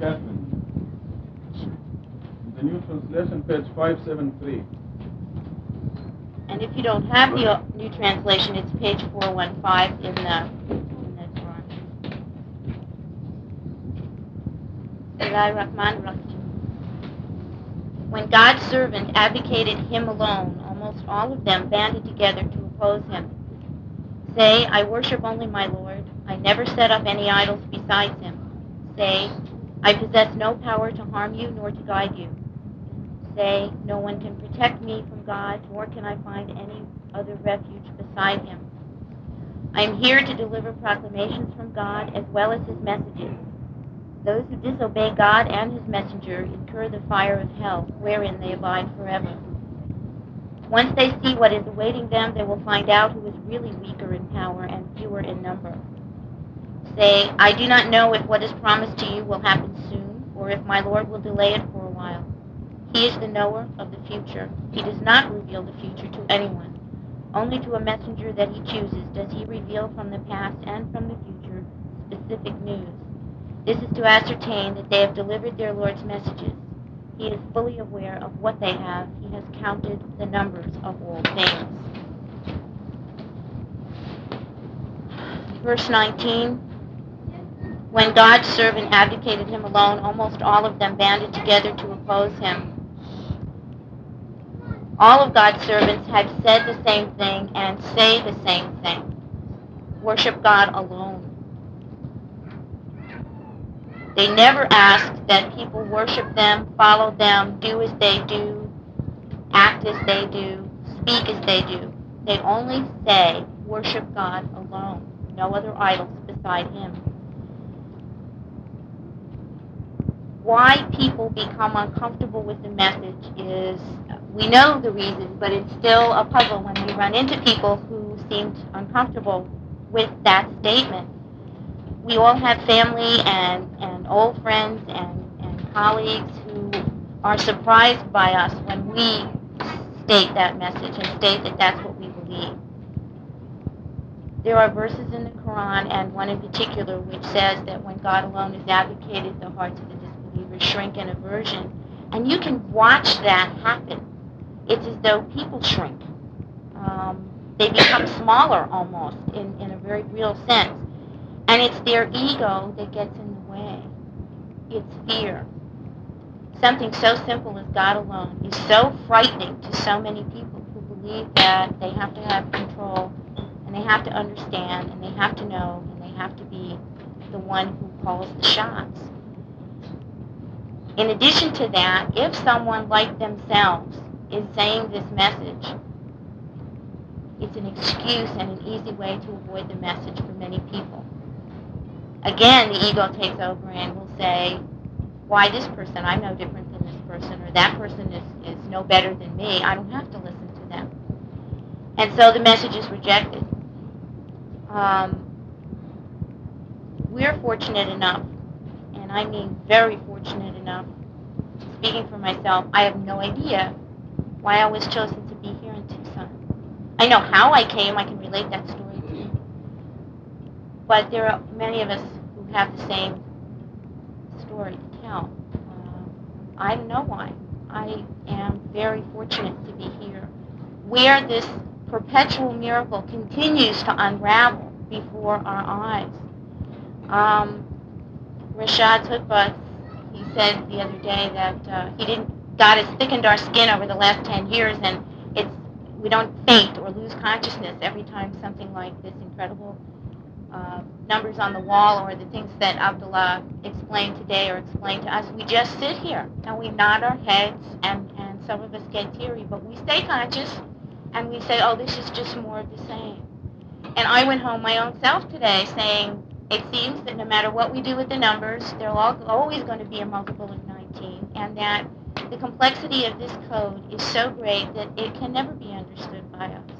Catherine. The New Translation, page 573. And if you don't have the new translation, it's page 415 in the, Quran. When God's servant advocated him alone, almost all of them banded together to oppose him. Say, I worship only my Lord. I never set up any idols besides him. Say, I possess no power to harm you nor to guide you. Say, no one can protect me from God, nor can I find any other refuge beside him. I am here to deliver proclamations from God as well as his messages. Those who disobey God and his messenger incur the fire of hell, wherein they abide forever. Once they see what is awaiting them, they will find out who is really weaker in power and fewer in number. Say, I do not know if what is promised to you will happen soon, or if my Lord will delay it for a while. He is the knower of the future. He does not reveal the future to anyone. Only to a messenger that he chooses does he reveal from the past and from the future specific news. This is to ascertain that they have delivered their Lord's messages. He is fully aware of what they have. He has counted the numbers of all things. Verse 19. When God's servant abdicated him alone, almost all of them banded together to oppose him. All of God's servants have said the same thing and say the same thing. Worship God alone. They never ask that people worship them, follow them, do as they do, act as they do, speak as they do. They only say, worship God alone, no other idols beside Him. Why people become uncomfortable with the message is, we know the reason, but it's still a puzzle when we run into people who seemed uncomfortable with that statement we all have family and, and old friends and, and colleagues who are surprised by us when we state that message and state that that's what we believe. There are verses in the Quran, and one in particular, which says that when God alone is advocated, the hearts of the disbelievers shrink in aversion. And you can watch that happen. It's as though people shrink. Um, they become smaller almost in, in a very real sense. And it's their ego that gets in the way. It's fear. Something so simple as God alone is so frightening to so many people who believe that they have to have control and they have to understand and they have to know and they have to be the one who calls the shots. In addition to that, if someone like themselves is saying this message, it's an excuse and an easy way to avoid the message for many people again, the ego takes over and will say, why this person? I'm no different than this person, or that person is, is no better than me. I don't have to listen to them. And so the message is rejected. Um, we're fortunate enough, and I mean very fortunate enough, speaking for myself, I have no idea why I was chosen to be here in Tucson. I know how I came, I can relate that story to you. but there are many of us who have the same story to tell. Uh, I don't know why. I am very fortunate to be here, where this perpetual miracle continues to unravel before our eyes. Um, Rashad Hutbas, he said the other day that uh, he didn't, God has thickened our skin over the last 10 years and it's, we don't faint or lose consciousness every time something like this incredible uh, numbers on the wall or the things that Abdullah explained today or explained to us. We just sit here and we nod our heads and, and some of us get teary, but we stay conscious and we say, oh, this is just more of the same. And I went home my own self today saying, it seems that no matter what we do with the numbers, there's always going to be a multiple of 19, and that the complexity of this code is so great that it can never be understood by us.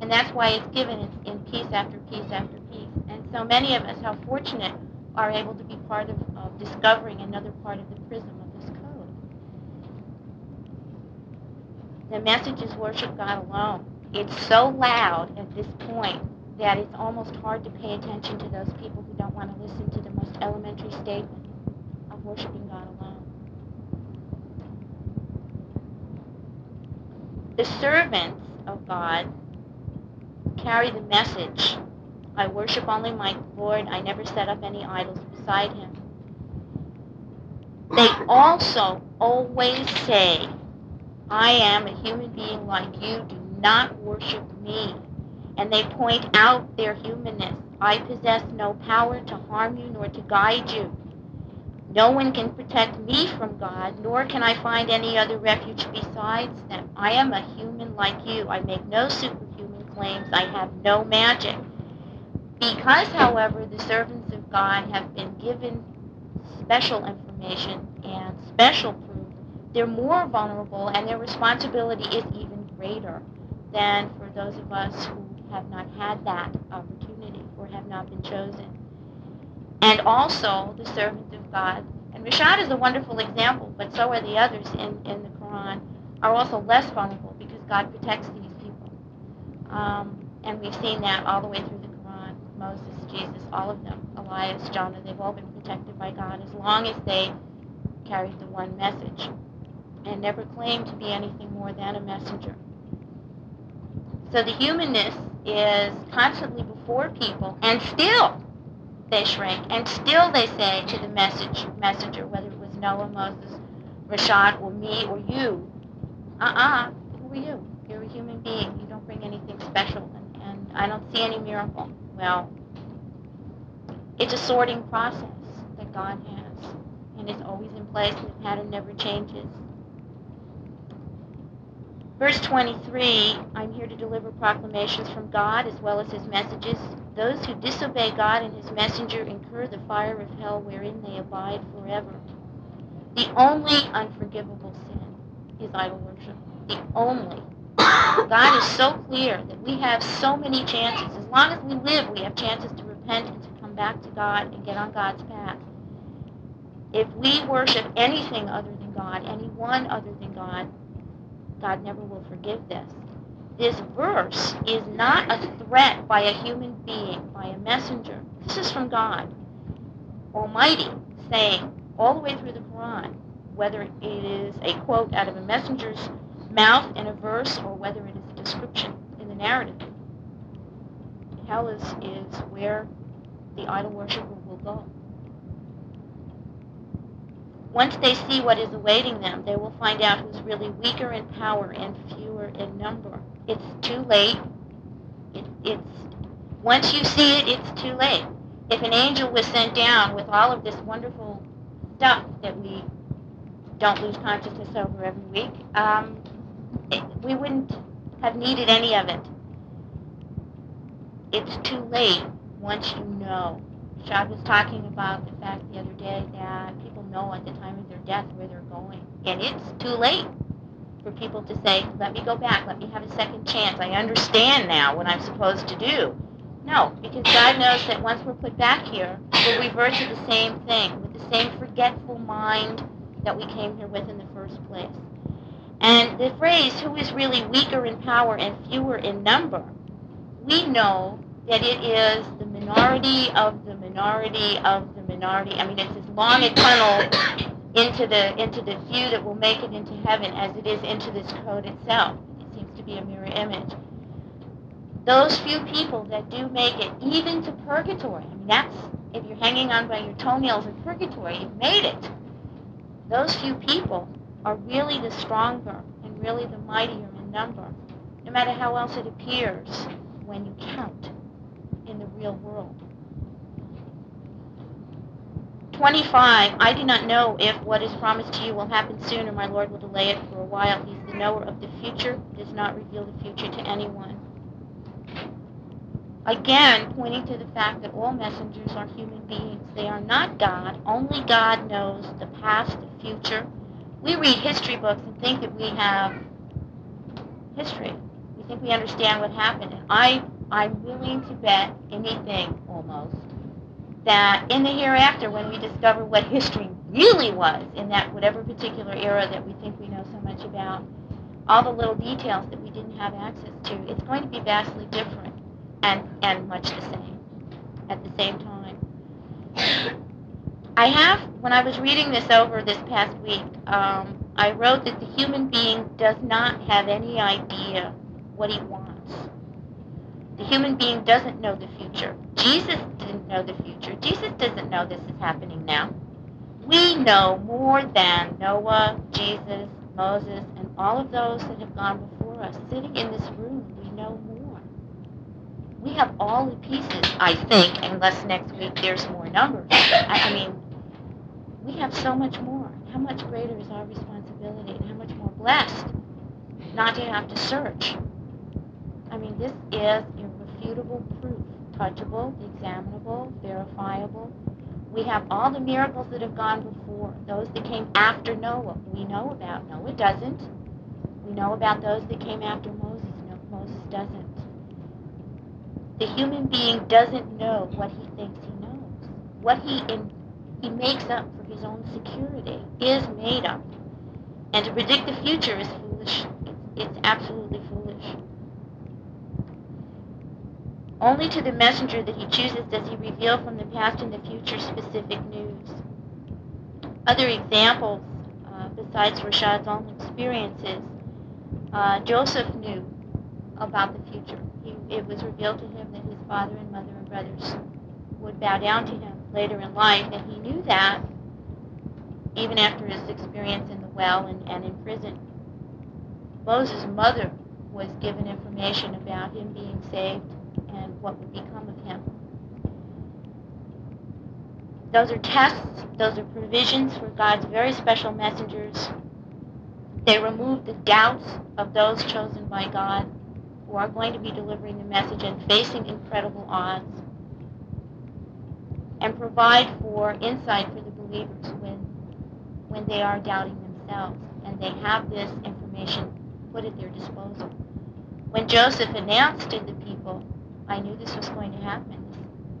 And that's why it's given in piece after piece after piece. And so many of us, how fortunate, are able to be part of, of discovering another part of the prism of this code. The message is worship God alone. It's so loud at this point that it's almost hard to pay attention to those people who don't want to listen to the most elementary statement of worshiping God alone. The servants of God carry the message I worship only my Lord, I never set up any idols beside him. They also always say, I am a human being like you, do not worship me. And they point out their humanness. I possess no power to harm you nor to guide you. No one can protect me from God, nor can I find any other refuge besides them. I am a human like you. I make no superhuman claims. I have no magic. Because, however, the servants of God have been given special information and special proof, they're more vulnerable and their responsibility is even greater than for those of us who have not had that opportunity or have not been chosen. And also the servant of God, and Rashad is a wonderful example, but so are the others in, in the Quran, are also less vulnerable because God protects these people. Um, and we've seen that all the way through the Quran. Moses, Jesus, all of them, Elias, Jonah, they've all been protected by God as long as they carried the one message and never claimed to be anything more than a messenger. So the humanness is constantly before people, and still they shrink, and still they say to the message messenger, whether it was Noah, Moses, Rashad, or me, or you, uh-uh, who are you? You're a human being. You don't bring anything special, and, and I don't see any miracle. Well, it's a sorting process that God has, and it's always in place, and the pattern never changes. Verse 23, I'm here to deliver proclamations from God as well as his messages. Those who disobey God and his messenger incur the fire of hell wherein they abide forever. The only unforgivable sin is idol worship. The only. God is so clear that we have so many chances. As long as we live, we have chances to repent and to come back to God and get on God's path. If we worship anything other than God, anyone other than God, God never will forgive this. This verse is not a threat by a human being, by a messenger. This is from God Almighty saying all the way through the Quran, whether it is a quote out of a messenger's mouth in a verse or whether it is a description in the narrative. Hell is, is where the idol worshiper will go. Once they see what is awaiting them, they will find out who's really weaker in power and fewer in number. It's too late. It, it's once you see it, it's too late. If an angel was sent down with all of this wonderful stuff that we don't lose consciousness over every week, um, it, we wouldn't have needed any of it. It's too late once you know. Shad was talking about the fact the other day that know at the time of their death where they're going. And it's too late for people to say, let me go back, let me have a second chance. I understand now what I'm supposed to do. No, because God knows that once we're put back here, we'll revert to the same thing, with the same forgetful mind that we came here with in the first place. And the phrase, who is really weaker in power and fewer in number, we know that it is the minority of the minority of the minority. I mean, it's as long a tunnel into the into the few that will make it into heaven as it is into this code itself. It seems to be a mirror image. Those few people that do make it even to purgatory, I mean, that's if you're hanging on by your toenails in purgatory, you've made it. Those few people are really the stronger and really the mightier in number, no matter how else it appears when you count in the real world. 25, I do not know if what is promised to you will happen soon or my Lord will delay it for a while. He's the knower of the future, does not reveal the future to anyone. Again, pointing to the fact that all messengers are human beings. They are not God. Only God knows the past, the future. We read history books and think that we have history. We think we understand what happened. And I, I'm willing to bet anything almost that in the hereafter, when we discover what history really was in that whatever particular era that we think we know so much about, all the little details that we didn't have access to, it's going to be vastly different and, and much the same at the same time. I have, when I was reading this over this past week, um, I wrote that the human being does not have any idea what he wants. The human being doesn't know the future. Jesus didn't know the future. Jesus doesn't know this is happening now. We know more than Noah, Jesus, Moses, and all of those that have gone before us. Sitting in this room, we know more. We have all the pieces, I think, unless next week there's more numbers. I, I mean, we have so much more. How much greater is our responsibility and how much more blessed not to have to search. I mean, this is irrefutable proof, touchable, examinable, verifiable. We have all the miracles that have gone before, those that came after Noah. We know about. Noah doesn't. We know about those that came after Moses. No, Moses doesn't. The human being doesn't know what he thinks he knows. What he in, he makes up for his own security is made up. And to predict the future is foolish. It's, it's absolutely foolish. Only to the messenger that he chooses does he reveal from the past and the future specific news. Other examples, uh, besides Rashad's own experiences, uh, Joseph knew about the future. He, it was revealed to him that his father and mother and brothers would bow down to him later in life, and he knew that even after his experience in the well and, and in prison. Moses' mother was given information about him being saved and what would become of him. Those are tests, those are provisions for God's very special messengers. They remove the doubts of those chosen by God who are going to be delivering the message and facing incredible odds, and provide for insight for the believers when, when they are doubting themselves and they have this information put at their disposal. When Joseph announced to the people I knew this was going to happen.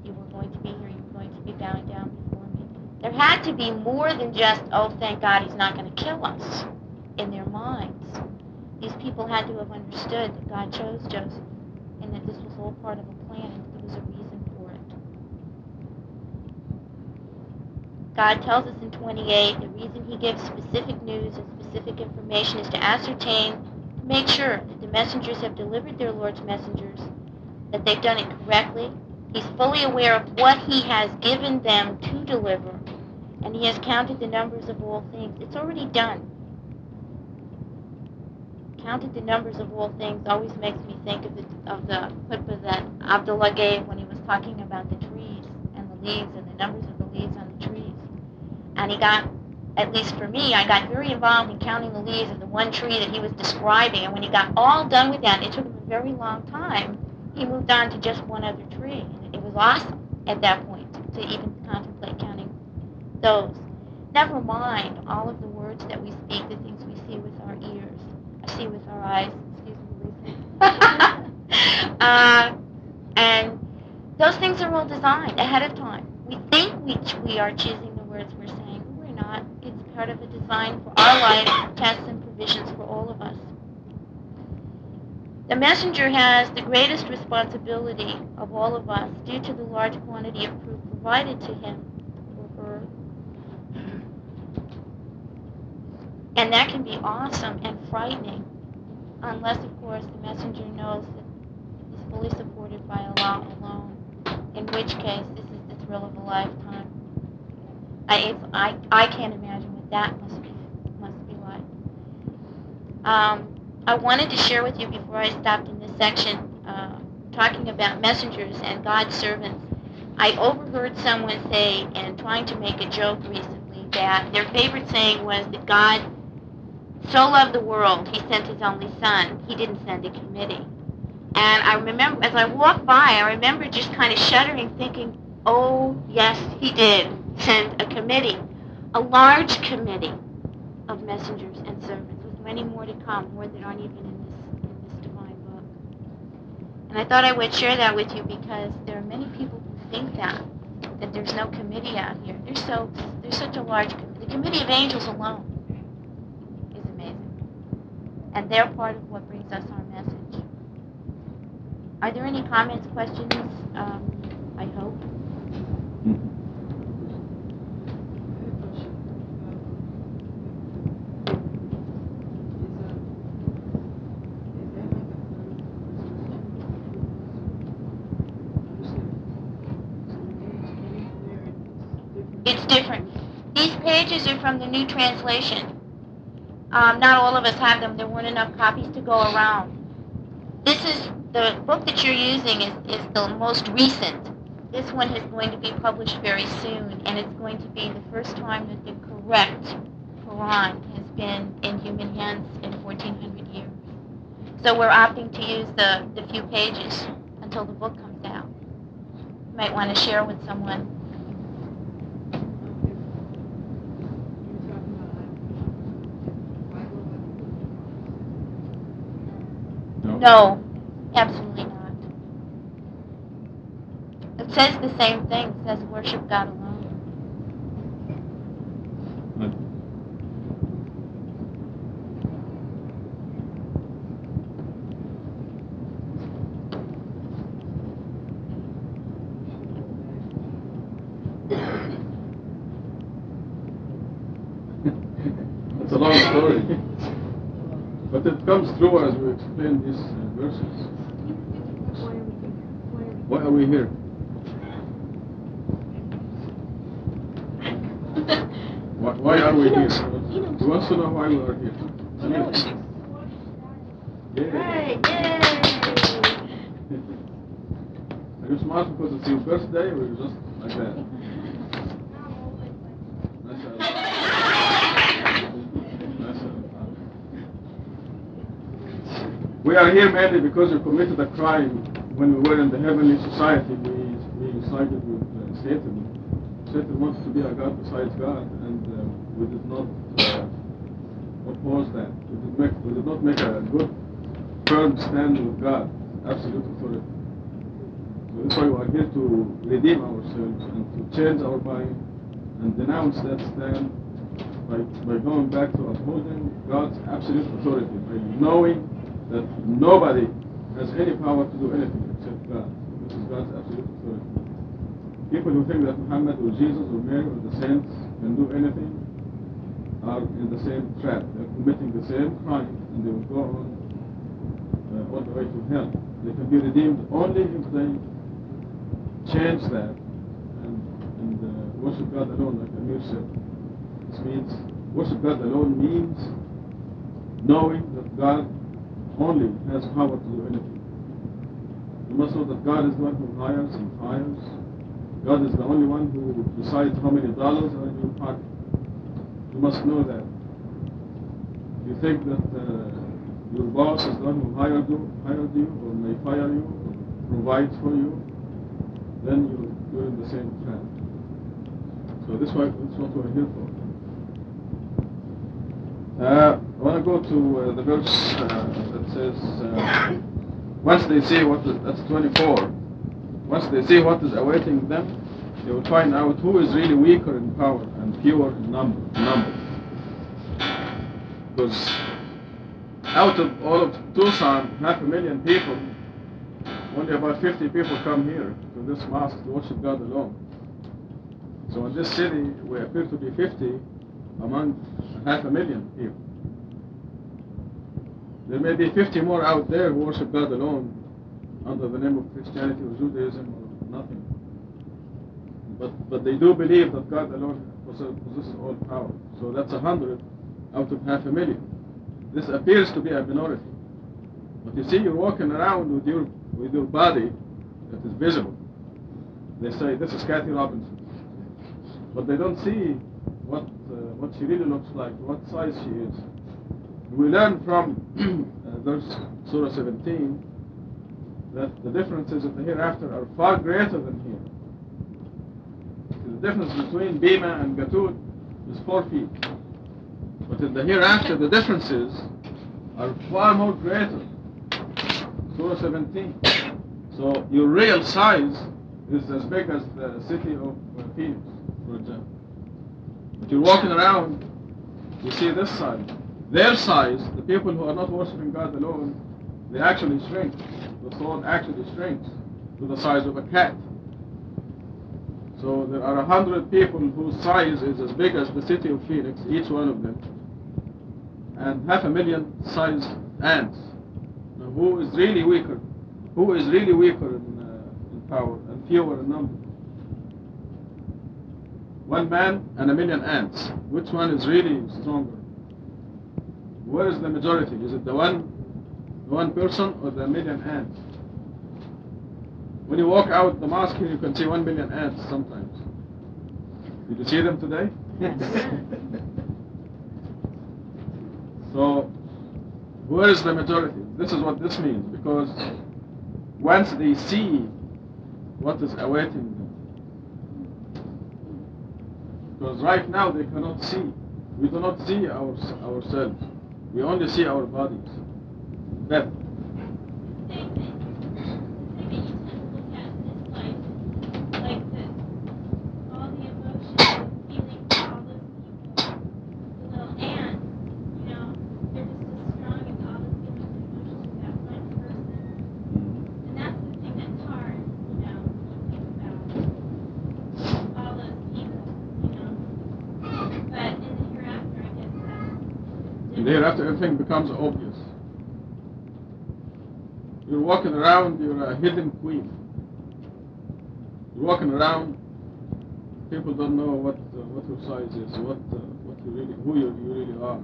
You were going to be here. You were going to be bowing down before me. There had to be more than just, oh, thank God he's not going to kill us in their minds. These people had to have understood that God chose Joseph and that this was all part of a plan and that there was a reason for it. God tells us in 28 the reason he gives specific news and specific information is to ascertain, to make sure that the messengers have delivered their Lord's messengers that they've done it correctly. He's fully aware of what he has given them to deliver, and he has counted the numbers of all things. It's already done. Counted the numbers of all things always makes me think of the of the khutbah that Abdullah gave when he was talking about the trees and the leaves and the numbers of the leaves on the trees. And he got, at least for me, I got very involved in counting the leaves of the one tree that he was describing. And when he got all done with that, it took him a very long time he moved on to just one other tree. It was awesome at that point to even contemplate counting those. Never mind all of the words that we speak, the things we see with our ears, I see with our eyes, excuse me, uh, and those things are all designed ahead of time. We think we, we are choosing the words we're saying, we're not. It's part of a design for our life, tests and provisions for all of us. The messenger has the greatest responsibility of all of us due to the large quantity of proof provided to him or her. And that can be awesome and frightening, unless, of course, the messenger knows that he's fully supported by Allah alone, in which case this is the thrill of a lifetime. I, I, I can't imagine what that must be, must be like. Um, I wanted to share with you before I stopped in this section, uh, talking about messengers and God's servants. I overheard someone say, and trying to make a joke recently, that their favorite saying was that God so loved the world, he sent his only son. He didn't send a committee. And I remember, as I walked by, I remember just kind of shuddering, thinking, oh, yes, he did send a committee, a large committee of messengers many more to come, more that aren't even in this, in this divine book. And I thought I would share that with you because there are many people who think that, that there's no committee out here. There's so there's such a large committee. The committee of angels alone is amazing. And they're part of what brings us our message. Are there any comments, questions? Um, I hope. It's different. These pages are from the New Translation. Um, not all of us have them. There weren't enough copies to go around. This is the book that you're using is, is the most recent. This one is going to be published very soon, and it's going to be the first time that the correct Quran has been in human hands in 1400 years. So we're opting to use the, the few pages until the book comes out. You might want to share with someone. No? Absolutely not. It says the same thing. It says worship God alone. No. It's a long story. But it comes through as we explain these uh, verses. Why are we here? Why, why are we He here? He wants to know why we are here. He knows. Right, yay! Are you smart because it's your birthday or you just like that? We are here mainly because you committed a crime when we were in the heavenly society. We, we sided with uh, Satan. Satan wants to be a God besides God, and uh, we did not uh, oppose that. We did, make, we did not make a good, firm stand with God, absolute authority. So that's why we are here to redeem ourselves and to change our mind and denounce that stand by, by going back to upholding God's absolute authority, by knowing that nobody has any power to do anything except God. This is God's absolute authority. People who think that Muhammad or Jesus or Mary or the saints can do anything are in the same trap. They're committing the same crime and they will go on uh, all the way to hell. They can be redeemed only if they change that and, and uh, worship God alone, like Amir said. This means worship God alone means knowing that God only has power to do anything. You must know that God is the one who hires and fires. God is the only one who decides how many dollars are in your pocket. You must know that. You think that uh, your boss is the one who hired you, hired you, or may fire you, or provides for you, then you're, in the same trap. So this that's what we're here for. Uh, I want to go to uh, the verse uh, that says, uh, once they see what is, that's 24, once they see what is awaiting them, they will find out who is really weaker in power and fewer in number. number. Because out of all of Tucson, half a million people, only about 50 people come here to this mosque to worship God alone. So in this city, we appear to be 50 among half a million people. There may be 50 more out there who worship God alone under the name of Christianity or Judaism or nothing. But, but they do believe that God alone possesses all power. So that's a hundred out of half a million. This appears to be a minority. But you see, you're walking around with your, with your body that is visible. They say, this is Kathy Robinson. But they don't see what, what she really looks like, what size she is. We learn from uh, verse Surah 17 that the differences of the hereafter are far greater than here. The difference between Bima and Gatut is four feet. But in the hereafter, the differences are far more greater. Surah 17. So your real size is as big as the city of Phoenix, for example. But you're walking around, you see this size. Their size, the people who are not worshiping God alone, they actually shrink. The thought actually shrinks to the size of a cat. So there are a hundred people whose size is as big as the city of Phoenix, each one of them, and half a million sized ants. Now, who is really weaker? Who is really weaker in, uh, in power and fewer in number? One man and a million ants. Which one is really stronger? Where is the majority? Is it the one, the one person or the million ants? When you walk out the mosque here, you can see one million ants sometimes. Did you see them today? so, where is the majority? This is what this means because once they see what is awaiting them, because right now they cannot see. We do not see our, ourselves. We only see our bodies. Death. Same thing. Maybe you tend to look at this life like this. All the emotions, feelings for all those people. The little ants, you know, they're just as strong as all the feelings and emotions of that one person. And that's the thing that's hard, you know, when you think about all those people, you know. But in the hereafter, I guess that's And thereafter, everything becomes obvious. You're walking around, you're a hidden queen. You're walking around, people don't know what uh, what your size is, what uh, what you really, who you, you really are.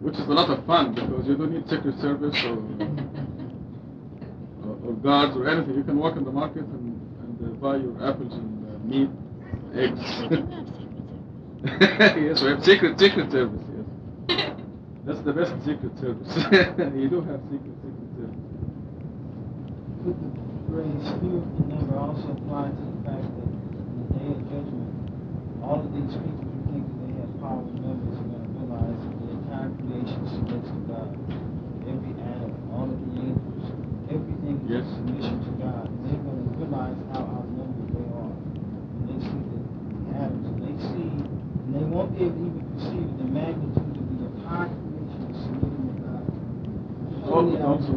Which is a lot of fun because you don't need secret service or or, or guards or anything. You can walk in the market and, and uh, buy your apples and uh, meat, eggs. We do have secret service. yes, we have secret secret service. Yes, that's the best secret service. you do have secret secret service. Could the phrase fear and never also apply to the fact that in the day of judgment, all of these people who think that they have power and numbers are going to realize that the entire creation submits to God. Every atom, all of the angels, everything is Yes. submission to God. And they're going to realize how outnumbered they are. And they see the, the atoms, and they see, and they won't be able to even perceive the magnitude of the entire creation is submitting to God. Also,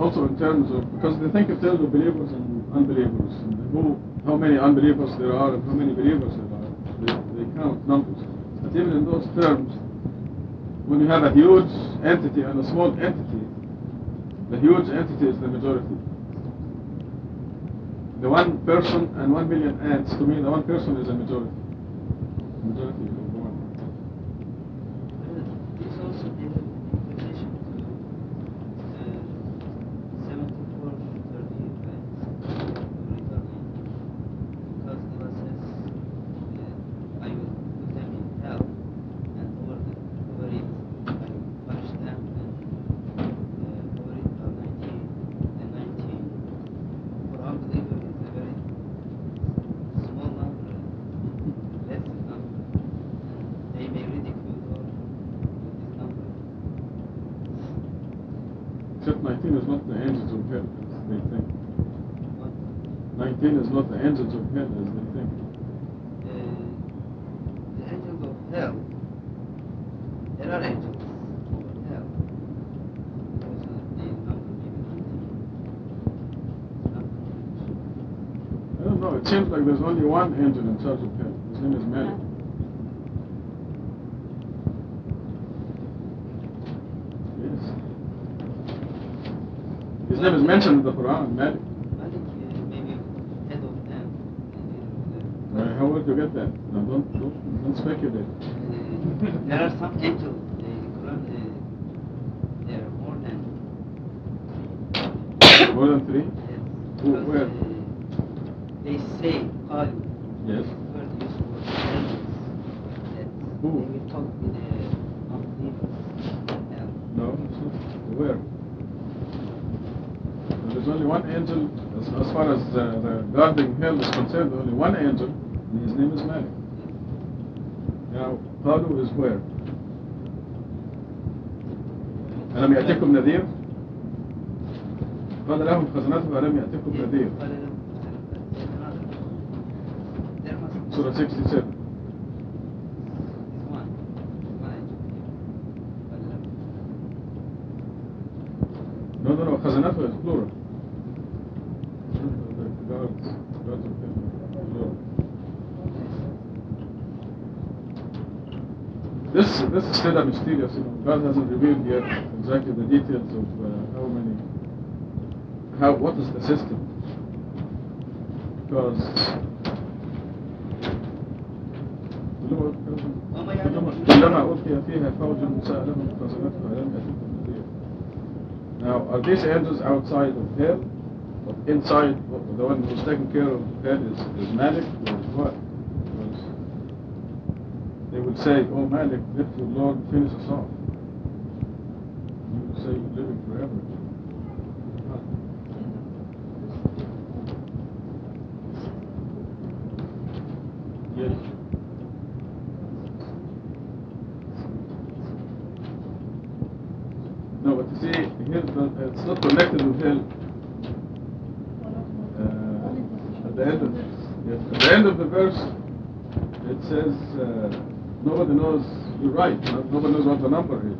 also in terms of because they think in terms of believers and unbelievers, and who, how many unbelievers there are and how many believers there are. They, they count numbers. But even in those terms, when you have a huge entity and a small entity, the huge entity is the majority. The one person and one million ants, to me, the one person is a majority. Majority of the one. This also in relation to uh, 74 38, right? Because Allah says, uh, I will put them in hell, and over, the, over it, I will punish them, and uh, over it are 19 and 19. For unbelievers, it's a very small number, less number. They may ridicule or this number. Except 19 is not the angels of hell, as they think. What? 19 is not the angels of hell, as they think. Uh, the angels of hell. There are angels over hell. Also, the number maybe 19. It's not much. I don't know. It seems like there's only one angel in charge of hell. His name is Malik. Yes. His name is mentioned the Quran, Malik. Malik maybe head of them. Uh, how would you get that? No, don't, don't, don't speculate. Uh, there are some angels. Hell is concerned, only one angel, and his name is Malik. Now, قالوا is where? ألم يأتكم نذير؟ قال لهم خزنته ألم يأتكم نذير؟ Surah 67. There's one. One angel. قال لهم No, no, no, خزنته This this is still a mysterious. You know, God hasn't revealed yet exactly the details of uh, how many, how what is the system. Because كلما وما يعلم كلما ألقي فيها فوج سألهم خزنتها لم يأتكم نذير Now, are these angels outside of hell? Or inside, the one who's taking care of hell is, is Malik or is what? Say, oh Malik, let the Lord finish us off. You would say, you're living forever. Yes. No, but you see, here the, it's not connected with hell. Uh, at the end of yes, at the end of the verse, it says uh, nobody knows You're right. no- Nobody knows what the number is.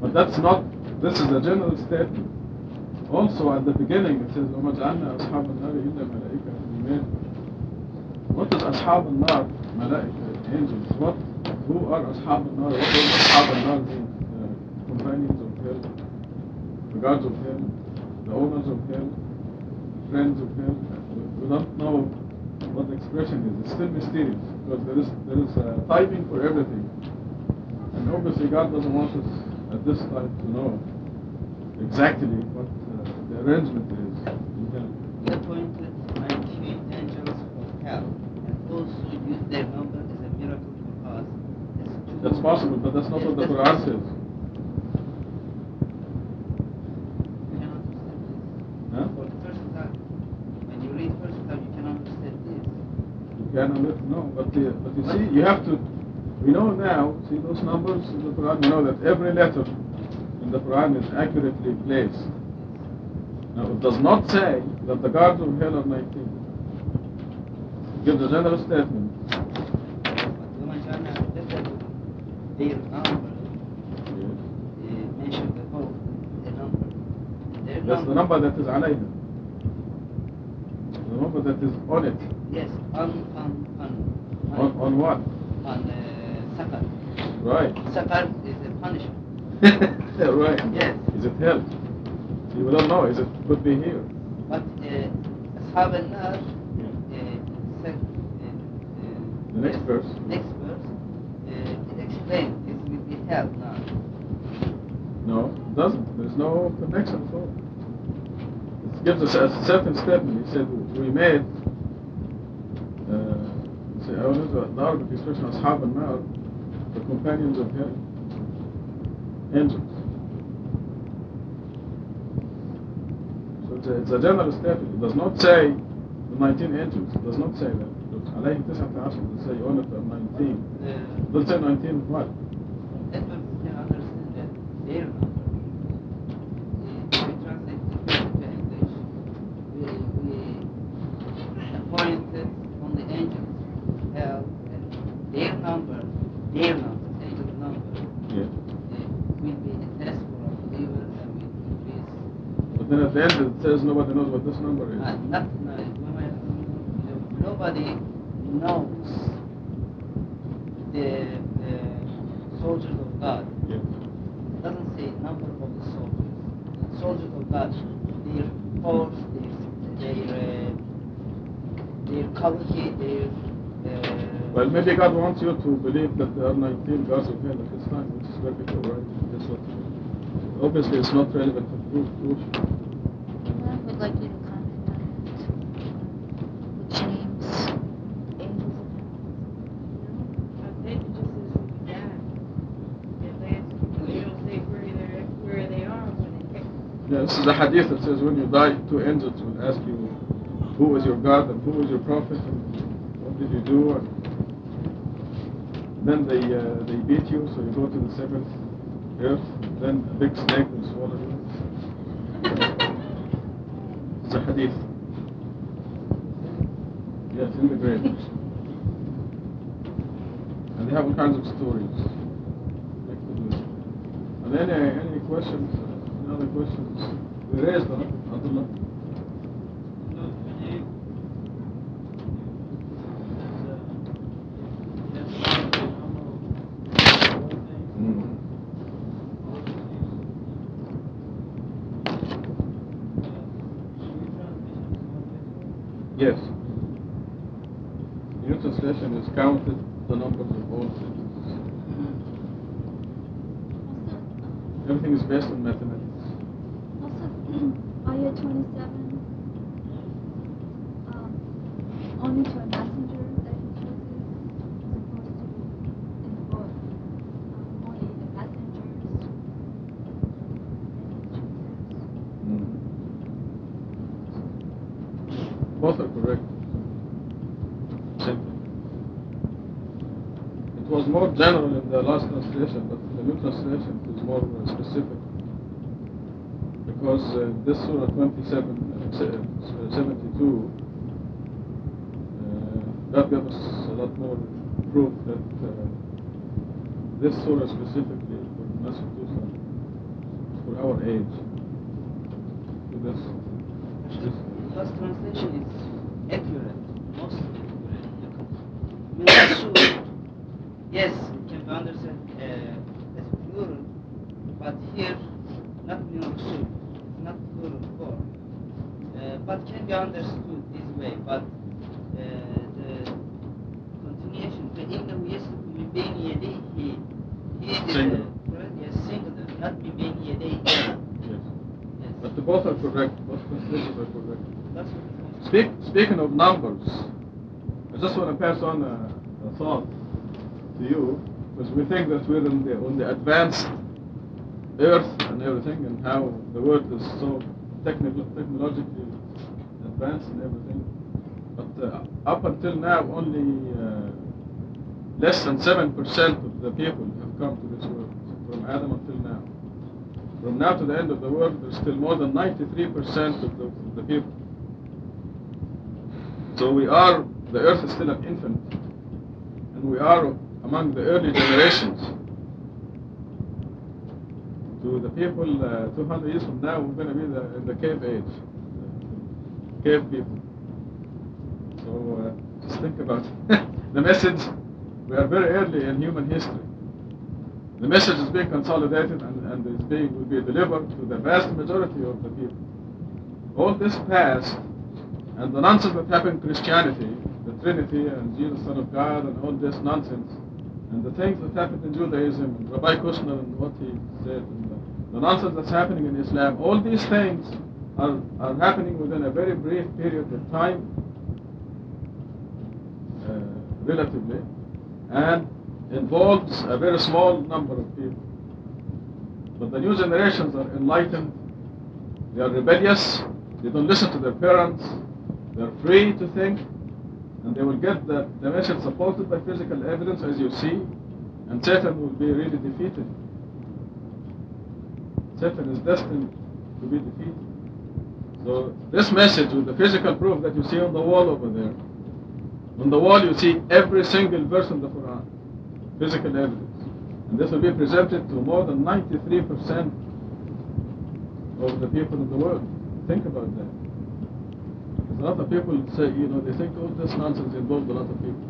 But that's not. This is a general statement. Also, at the beginning, it says, وَمَا جَعَلْنَا أَصْحَابَ النَّارِ إِلَّا مَلَائِكَةً مِّنْ What is أصحاب النار? ملائكة, angels. What? Who are أصحاب النار? What does أصحاب النار mean? Uh, companions of hell, the gods of hell, the owners of hell, friends of hell. We, we don't know what the expression is. It's still mysterious because there is there is a timing for everything, and obviously God doesn't want us at this time to know exactly what uh, the arrangement is. He appointed 19 angels for hell, and who use their number is a miracle for us. That's possible, but that's not what the Quran says. You can understand this. Huh? For the first time, when you read first time, you can understand this on it. No, but, the, but you see, you have to, we know now, see those numbers in the Quran, we know that every letter in the Quran is accurately placed. Now, it does not say that the guards of hell are 19. Give the general statement. Their number, the number. That's the number that is alayhim. The number that is on it. Yes on, on, on. On, on what? On uh, Saqar. Right. Saqar is a punishment. yeah, right. Yes. Is it hell? We don't know. Is it could be here? But uh, Ashab al-Nar, uh, sec- uh, uh, The next verse. Next verse, uh, it explains this will be hell now. No, it doesn't. There's no connection at all. It gives us a certain statement. He said, we made, uh, say, I will use the Arabic expression, Ashab al-Nar, the companions of hell, angels. So it's a, it's a general statement. It does not say the 19 angels. It does not say that. عليه تسعة عشر. It say only the 19. Uh, It doesn't say 19 what? It number of the soldiers. The soldiers of God, their force, their, their, uh, their quality, their. Uh, Well, maybe God wants you to believe that there are 19 gods of hell at this time, which is all right. That's what. Obviously, it's not relevant to proof. proof. I would like you to comment on it. Which names angels of I think it just says when we die. It lasts, they don't say where they're, where they are when they Yeah, this is a hadith that says when you die, two angels will ask you, who is your God and who is your prophet and what did you do? And then they uh, they beat you, so you go to the seventh earth. Then a big snake will swallow you. It's a hadith. Yes, in the grave. And they have all kinds of stories. And any any questions? Any other questions? We raised Abdullah. Yes. New translation is counted the numbers of Also, mm-hmm. Everything is based on mathematics. also, ayah 27, um, only to a messenger that he chooses, as opposed to in the book, um, only the messengers that he chooses. Both are correct. Simple. It was more general in the last translation, but in the new translation it is more uh, specific. Because uh, this Surah 27, uh, se- uh, 72, uh, God gave us a lot more proof that uh, this Surah specifically for Tusa, for our age. To this, this translation is accurate, most accurate. Minasur, yes, it can be understood uh, as plural, but here, not minasur, it's not plural form. Uh, but can be understood this way, but uh, the continuation, فإنه يسلك من بين يديه he is Singular. uh, correct, yes, singular, not من بين يديه. Yes. Yes, But the both are correct. Both translations are correct. that's what it means. Speak, speaking of numbers, I just want to pass on a, a thought to you because we think that we're in the, on the advanced earth and everything and how the world is so technical, technologically advanced and everything. But uh, up until now, only uh, less than 7% of the people have come to this world from Adam until now. From now to the end of the world, there's still more than 93% of the, of the people. So we are, the earth is still an infant, and we are among the early generations. To the people, uh, 200 years from now, we're going to be the, in the cave age, cave people. So uh, just think about the message. We are very early in human history. The message is being consolidated and, and is being will be delivered to the vast majority of the people. All this past and the nonsense that happened in Christianity, the Trinity and Jesus Son of God and all this nonsense, and the things that happened in Judaism and Rabbi Kushner and what he said, and the, the nonsense that's happening in Islam, all these things are, are happening within a very brief period of time, uh, relatively, and involves a very small number of people. But the new generations are enlightened, they are rebellious, they don't listen to their parents, they're free to think, and they will get the, the message supported by physical evidence, as you see, and Satan will be really defeated. Satan is destined to be defeated. So this message with the physical proof that you see on the wall over there, on the wall you see every single verse in the Quran, physical evidence. And this will be presented to more than 93% of the people in the world. Think about that. There's a lot of people say, you know, they think all this nonsense involved a lot of people.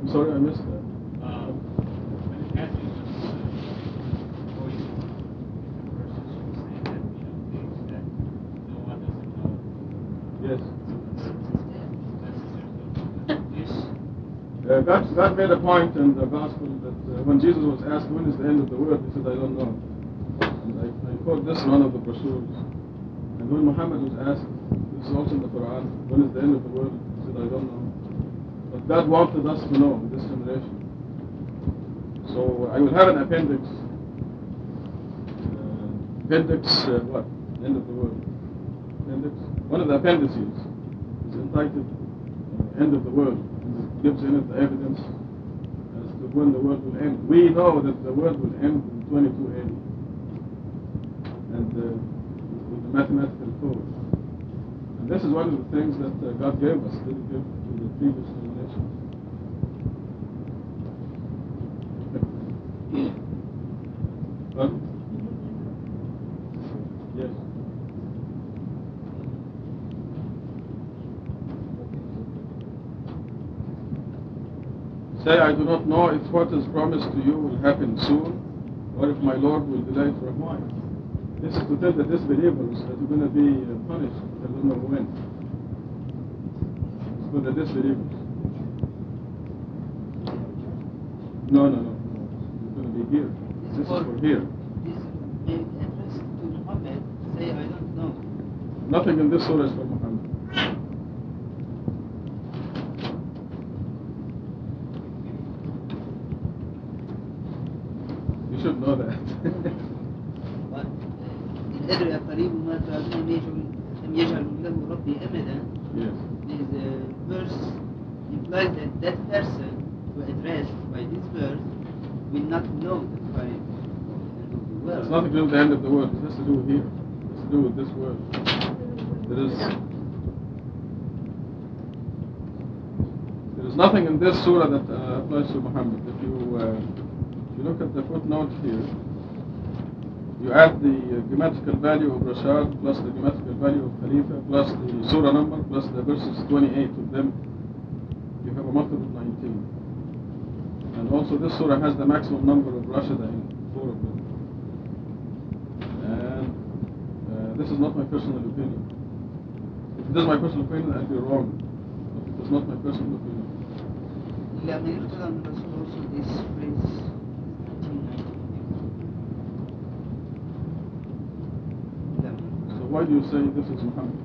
I'm sorry I missed that. Yes. Uh, God, God made a point in the gospel that uh, when Jesus was asked when is the end of the world, he said, I don't know. And I, I quote this one of the brochures. And when Muhammad was asked, this is also in the Quran, when is the end of the world, he said, I don't know. But God wanted us to know, this generation. So I will have an appendix. Uh, appendix, uh, what? End of the world. Appendix. One of the appendices is entitled uh, End of the World. It gives in it the evidence when the world will end. We know that the world will end in 2280. And uh, with the mathematical code. And this is one of the things that uh, God gave us, didn't give to the previous generations. Pardon? Yes. Say, I do not know if what is promised to you will happen soon, or if my Lord will delay it for a while. This is to tell the disbelievers that you're going to be uh, punished. I don't know when. It's for the disbelievers. No, no, no. You're going to be here. This is for here. This may address to Muhammad, say, I don't know. Nothing in this surah is for that person who addressed by this verse will not know the time of the end of the world. It's nothing to do with the end of the world. It has to do with here. It has to do with this world. There is there is nothing in this surah that uh, applies to Muhammad. If you uh, if you look at the footnote here, you add the uh, gematrical value of Rashad plus the gematrical value of Khalifa plus the surah number plus the verses 28 of them you have a multiple of 19. And also this surah has the maximum number of rashida in four of them. And uh, this is not my personal opinion. If it is my personal opinion, I'd be wrong. But it is not my personal opinion. So why do you say this is Muhammad?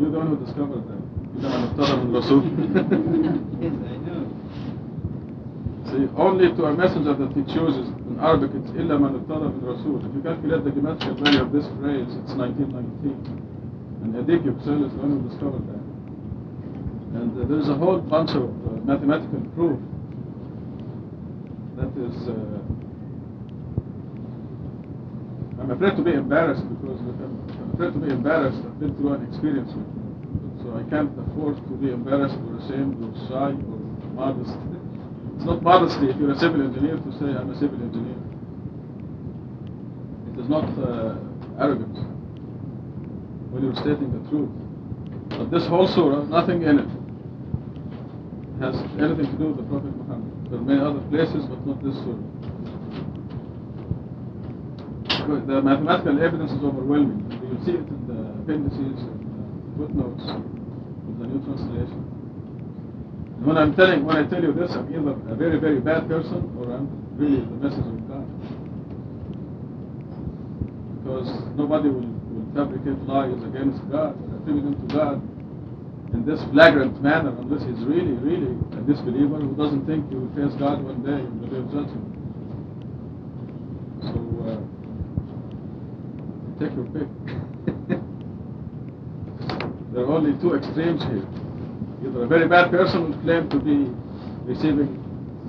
You're the one who discovered that. Rasul. yes, I know. See, only to a messenger that he chooses. In Arabic, it's illa مَنْ اُبْتَرَى Rasul. If you calculate the gematrical value of this phrase, it's 1919. And Edip Yuksel is the one who discovered that. And uh, there is a whole bunch of uh, mathematical proof that is. Uh, I'm afraid to be embarrassed because I'm afraid to be embarrassed. I've been through an experience with I can't afford to be embarrassed or ashamed or shy or modest. It's not modesty if you're a civil engineer to say I'm a civil engineer. It is not uh, when you're stating the truth. But this whole surah, nothing in it has anything to do with the Prophet Muhammad. There are many other places, but not this surah. The mathematical evidence is overwhelming. You see it in the appendices and the footnotes of the new translation. And when I'm telling, when I tell you this, I'm either a very, very bad person or I'm really the messenger of God. Because nobody will, will fabricate lies against God, attribute them to God in this flagrant manner unless he's really, really a disbeliever who doesn't think he will face God one day in the day of judgment. So, uh, take your pick. there are only two extremes here. Either a very bad person will claim to be receiving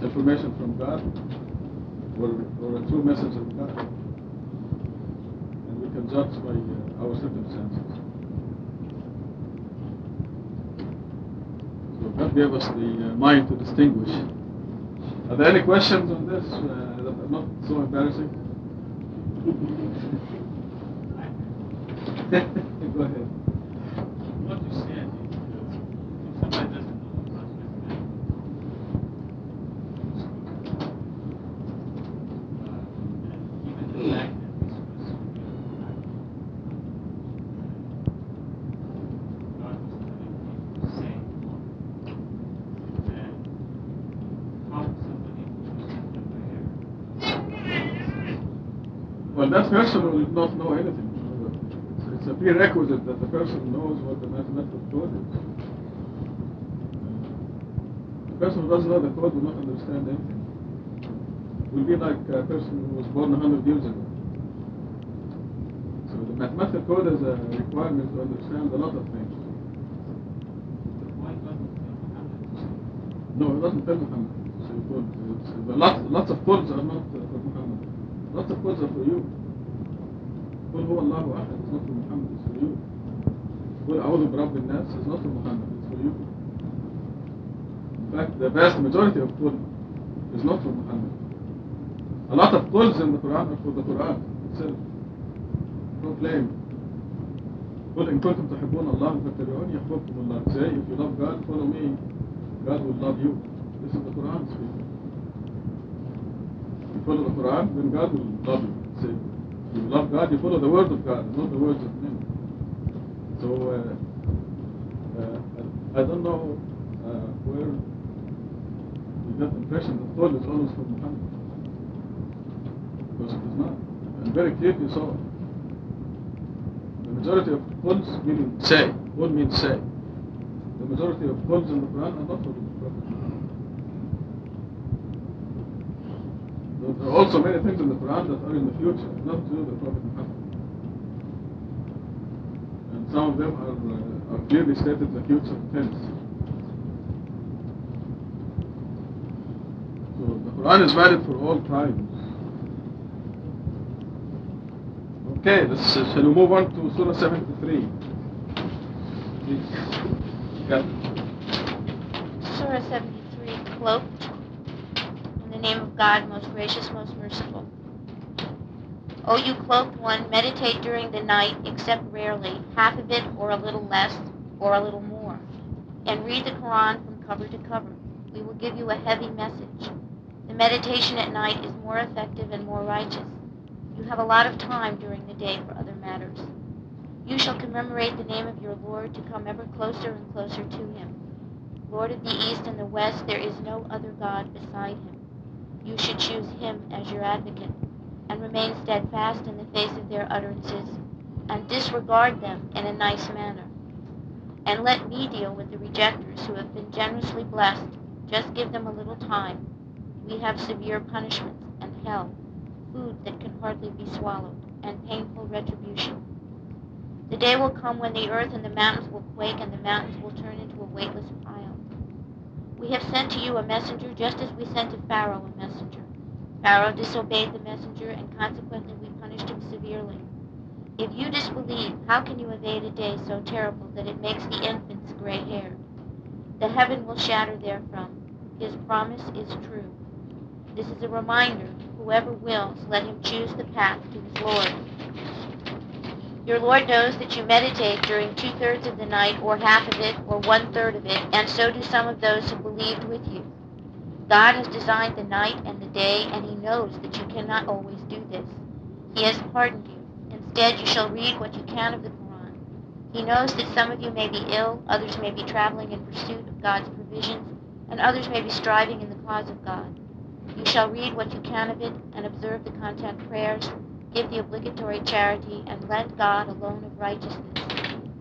information from God, or, or a true messenger of God. And we can judge by uh, our circumstances. So God gave us the uh, mind to distinguish. Are there any questions on this uh, that are not so embarrassing? Go ahead. What you said, if somebody doesn't know the prospect uh, even the fact that this was God was telling people to say, and how somebody who is aware Well, that person will not know anything. It's, it's a prerequisite that the person knows what the mathematical code is. The person who doesn't know the code will not understand anything. Will be like a person who was born 100 years ago. So the mathematical code is a requirement to understand a lot of things. why God would tell Muhammad to say No, it doesn't tell Muhammad. So it won't. It's, the lots, lots of codes are not uh, for Muhammad. Lots of codes are for you. قل هو الله أحد it's for you. قل أعوذ برب الناس is it's for you. In fact, the vast majority of qul is not for Muhammad. A lot of quls in the Quran are for the Quran itself. Proclaim. قل إن كنتم تحبون الله فاتبعوني يحببكم الله. Say, if you love God, follow me. God will love you. This is the Quran speaking. You follow the Quran, then God will love you. You love God, you follow the word of God, not the words of men. So, uh, uh, I don't know uh, where you get the impression that Qul is always from Muhammad. Because it is not. And very clearly so. The majority of Quls meaning say. Qul means say. The majority of Quls in the Quran are not from the Prophet Muhammad. There are also many things in the Quran that are in the future, not to the Prophet Muhammad. And some of them are, uh, are clearly stated the future tense. So the Quran is valid for all times. Okay, let's, shall we move on to Surah 73? Please. Yeah. Surah 73, cloaked. God, most gracious, most merciful. O you cloaked one, meditate during the night, except rarely, half of it or a little less or a little more. And read the Quran from cover to cover. We will give you a heavy message. The meditation at night is more effective and more righteous. You have a lot of time during the day for other matters. You shall commemorate the name of your Lord to come ever closer and closer to him. Lord of the East and the West, there is no other God beside him. You should choose him as your advocate, and remain steadfast in the face of their utterances, and disregard them in a nice manner. And let me deal with the rejectors who have been generously blessed. Just give them a little time. We have severe punishments and hell, food that can hardly be swallowed, and painful retribution. The day will come when the earth and the mountains will quake, and the mountains will turn into a weightless. We have sent to you a messenger just as we sent to Pharaoh a messenger. Pharaoh disobeyed the messenger, and consequently we punished him severely. If you disbelieve, how can you evade a day so terrible that it makes the infants gray-haired? The heaven will shatter therefrom. His promise is true. This is a reminder. Whoever wills, let him choose the path to his Lord. Your Lord knows that you meditate during two-thirds of the night, or half of it, or one-third of it, and so do some of those who believed with you. God has designed the night and the day, and he knows that you cannot always do this. He has pardoned you. Instead, you shall read what you can of the Quran. He knows that some of you may be ill, others may be traveling in pursuit of God's provisions, and others may be striving in the cause of God. You shall read what you can of it, and observe the content prayers, give the obligatory charity, and lend God a loan of righteousness.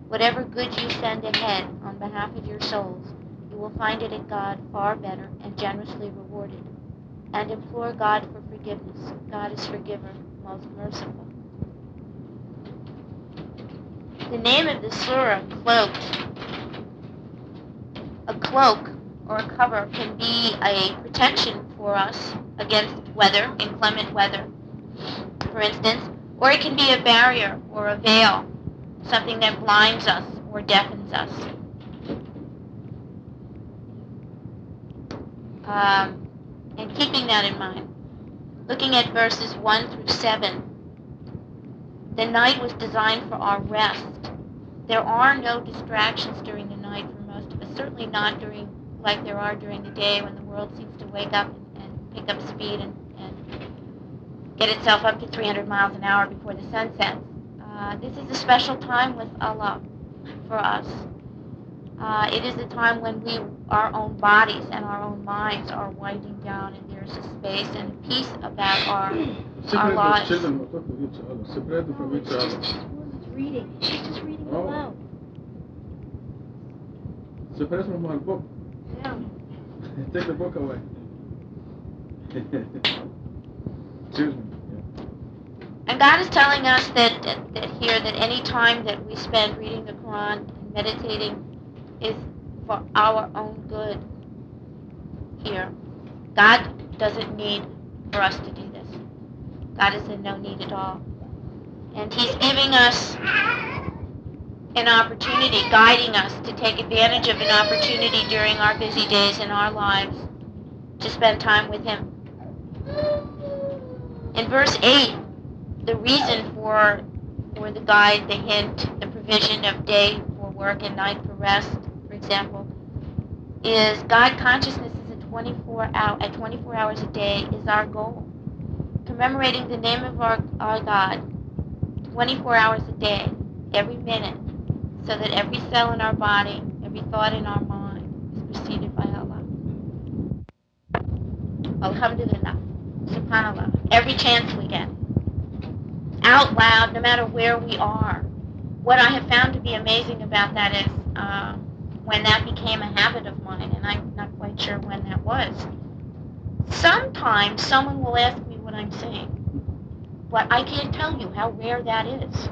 Whatever good you send ahead on behalf of your souls, you will find it in God far better and generously rewarded. And implore God for forgiveness. God is forgiver, most merciful. The name of the surah, cloaked. A cloak or a cover can be a protection for us against weather, inclement weather, for instance, or it can be a barrier or a veil, something that blinds us or deafens us. Um, and keeping that in mind, looking at verses 1 through 7, the night was designed for our rest. There are no distractions during the night for most of us, certainly not during like there are during the day when the world seems to wake up and, and pick up speed and, and get itself up to 300 miles an hour before the sun sets. Uh, this is a special time with Allah for us. Uh, it is a time when we, our own bodies and our own minds are winding down, and there's a space and a peace about our our lives. children who talk with each other. Separate them from each it's other. just, she was reading. She's just reading Oh. aloud. Separate from her book. Yeah. Take the book away. And God is telling us that, that, that here that any time that we spend reading the Quran and meditating is for our own good here. God doesn't need for us to do this. God is in no need at all. And He's giving us an opportunity, guiding us to take advantage of an opportunity during our busy days in our lives to spend time with Him. In verse 8, the reason for for the guide, the hint, the provision of day for work and night for rest, for example, is God consciousness is at 24 hour, at 24 hours a day is our goal. Commemorating the name of our, our God 24 hours a day, every minute, so that every cell in our body, every thought in our mind is preceded by Allah. Alhamdulillah. Subhanallah. Every chance we get. Out loud, no matter where we are. What I have found to be amazing about that is uh, when that became a habit of mine, and I'm not quite sure when that was. Sometimes someone will ask me what I'm saying, but I can't tell you how rare that is.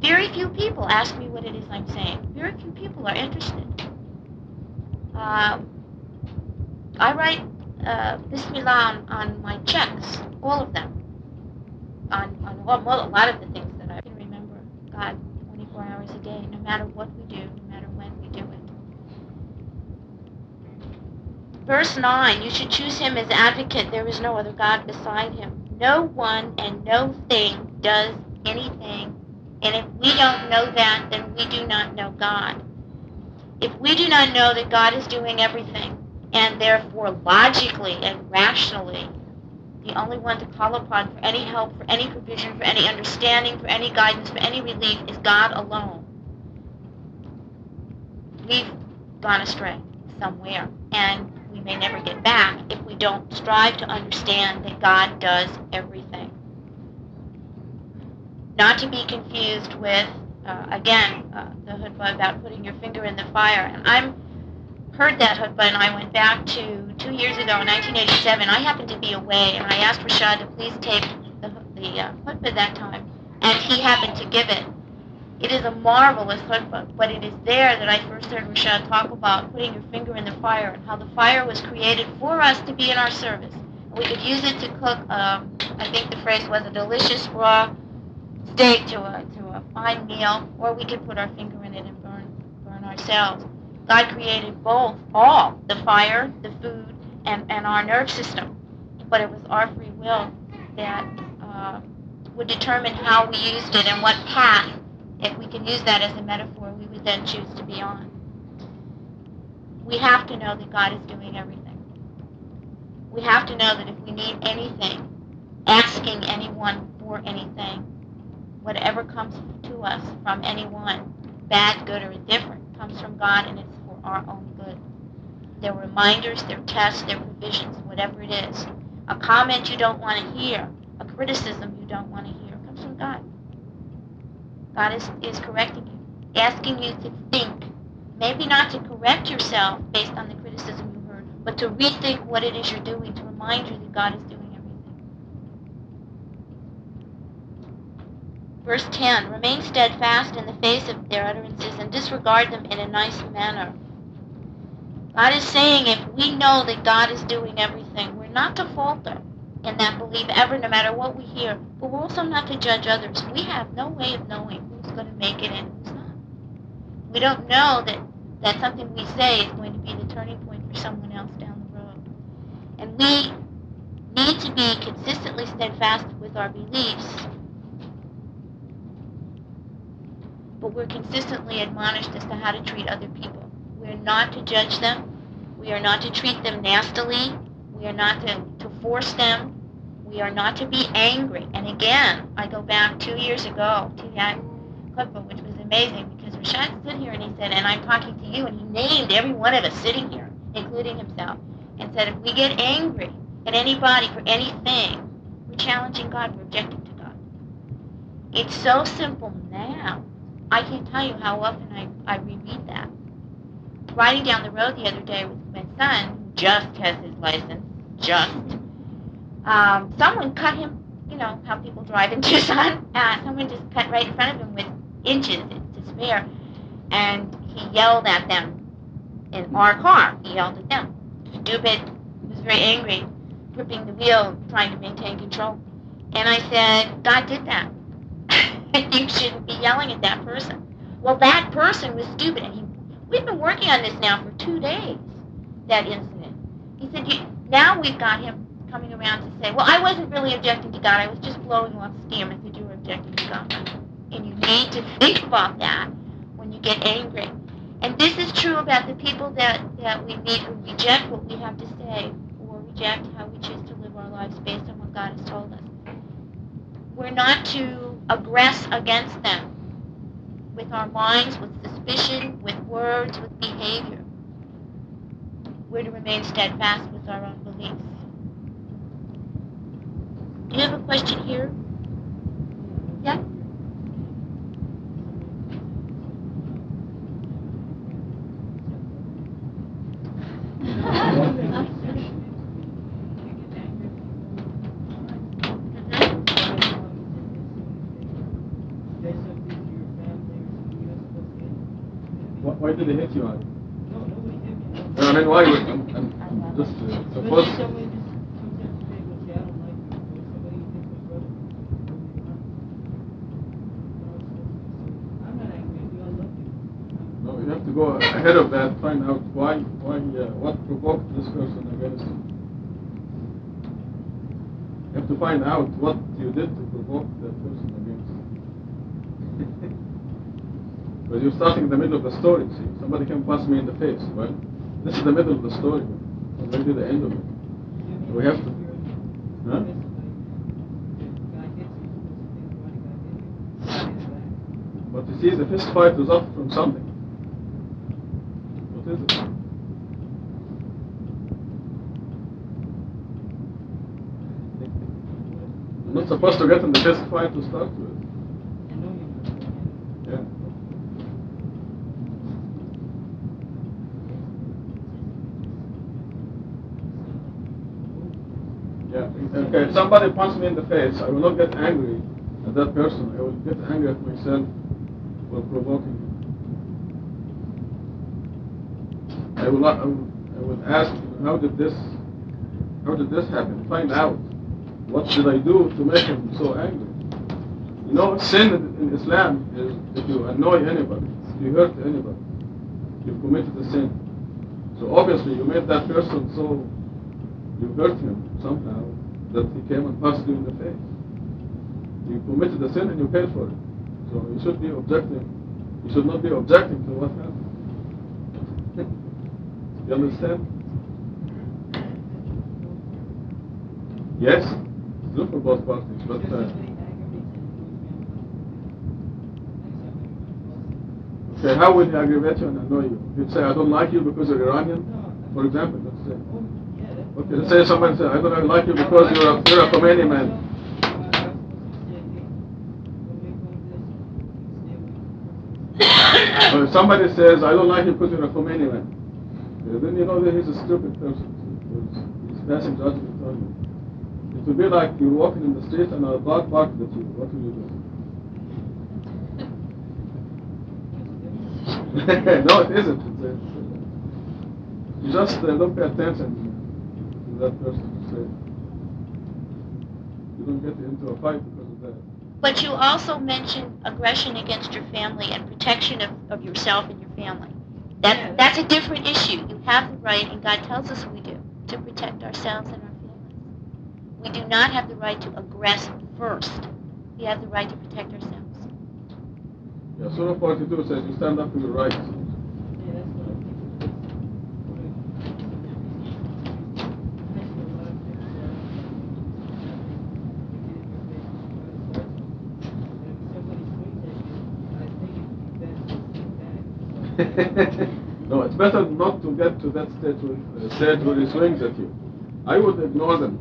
Very few people ask me what it is I'm saying. Very few people are interested. Um, I write uh, Bismillah on, on my checks, all of them. On, on lot, a lot of the things that I can remember God 24 hours a day, no matter what we do, no matter when we do it. Verse 9, you should choose him as advocate. There is no other God beside him. No one and no thing does anything. And if we don't know that, then we do not know God. If we do not know that God is doing everything, and therefore logically and rationally, the only one to call upon for any help, for any provision, for any understanding, for any guidance, for any relief is God alone. We've gone astray somewhere, and we may never get back if we don't strive to understand that God does everything. Not to be confused with, uh, again, uh, the khutbah about putting your finger in the fire. And I'm heard that khutbah, and I went back to two years ago in 1987. I happened to be away, and I asked Rashad to please tape the, the uh, that time, and he happened to give it. It is a marvelous khutbah, but it is there that I first heard Rashad talk about putting your finger in the fire and how the fire was created for us to be in our service. We could use it to cook, um, I think the phrase was a delicious raw steak to a, to a fine meal, or we could put our finger in it and burn, burn ourselves. God created both, all, the fire, the food, and, and our nerve system. But it was our free will that uh, would determine how we used it and what path, if we can use that as a metaphor, we would then choose to be on. We have to know that God is doing everything. We have to know that if we need anything, asking anyone for anything, whatever comes to us from anyone, bad, good, or indifferent, comes from God and it's our own good. They're reminders, they're tests, they're provisions, whatever it is. A comment you don't want to hear, a criticism you don't want to hear, comes from God. God is, is correcting you, asking you to think, maybe not to correct yourself based on the criticism you heard, but to rethink what it is you're doing, to remind you that God is doing everything. Verse 10 Remain steadfast in the face of their utterances and disregard them in a nice manner. God is saying if we know that God is doing everything, we're not to falter in that belief ever, no matter what we hear. But we're also not to judge others. We have no way of knowing who's going to make it and who's not. We don't know that, that something we say is going to be the turning point for someone else down the road. And we need to be consistently steadfast with our beliefs but we're consistently admonished as to how to treat other people. We're not to judge them. We are not to treat them nastily. We are not to, to force them. We are not to be angry. And again, I go back two years ago to that khutbah, which was amazing because Rashad stood here and he said, and I'm talking to you, and he named every one of us sitting here, including himself, and said, if we get angry at anybody for anything, we're challenging God, we're objecting to God. It's so simple now I can't tell you how often I, I reread that. Riding down the road the other day with my son, who just has his license, just, um, someone cut him, you know, how people drive in Tucson, uh, someone just cut right in front of him with inches to spare, and he yelled at them in our car. He yelled at them. Stupid. He was very angry, gripping the wheel, trying to maintain control. And I said, God did that. you shouldn't be yelling at that person. Well, that person was stupid, and he, we've been working on this now for two days. That incident. He said, now we've got him coming around to say, well, I wasn't really objecting to God. I was just blowing off steam. I said, you were objecting to God. And you need to think about that when you get angry. And this is true about the people that, that we meet who reject what we have to say. or reject how we choose to live our lives based on what God has told us. We're not to aggress against them with our minds, with suspicion, with words, with behavior. We're to remain steadfast with our own beliefs. Do you have a question here? Yeah? They said to your family or something, you're not supposed to why did they hit you on? No, nobody hit me. I mean, why would I'm, I'm just uh, But suppose. then somebody just comes up to me and goes, yeah, I don't like you. Or somebody you think was brother. I'm not angry at you, I love you. No, you have to go ahead of that, find out why, why, uh, what provoked this person against you. You have to find out what you did to provoke that person Because you're starting in the middle of the story, see. Somebody can pass me in the face. Well, this is the middle of the story. Already the end of it. We have to- Huh? But you see, the fist fight resulted from something. What is it? You're not supposed to get in the fist fight to start with. Yeah. Yeah. Okay, if somebody punches me in the face, I will not get angry at that person. I will get angry at myself for provoking him. I will, I will, ask, how did this, how did this happen? Find out. What did I do to make him so angry? You know, sin in in Islam is if you annoy anybody, if you hurt anybody, you've committed a sin. So obviously you made that person so, you hurt him somehow, that he came and punched you in the face. You committed a sin and you paid for it. So you should be objecting, you should not be objecting to what happened. you understand? Yes, it's good for both parties, but uh, okay, how would he aggravate you and annoy you? He'd say, I don't like you because you're Iranian, for example, say. Okay, say somebody says, I don't like you because you're a, you're a Khomeini man. Or if somebody says, I don't like you because you're a Khomeini man, then you know that he's a stupid person. He's passing judgment on you. It would be like you're walking in the street and a dog barks at you. What will you do? no, it isn't. It's, it's, you just uh, don't pay attention to that person. It's, uh, you don't get into a fight because of that. But you also mentioned aggression against your family and protection of, of yourself and your family. That, Yeah. That's a different issue. You have the right, and God tells us we do, to protect ourselves and our families. We do not have the right to aggress first. We have the right to protect ourselves. Yeah, Surah 42 says you stand up for your rights. No, it's better not to get to that stage where, uh, stage where he swings at you. I would ignore them.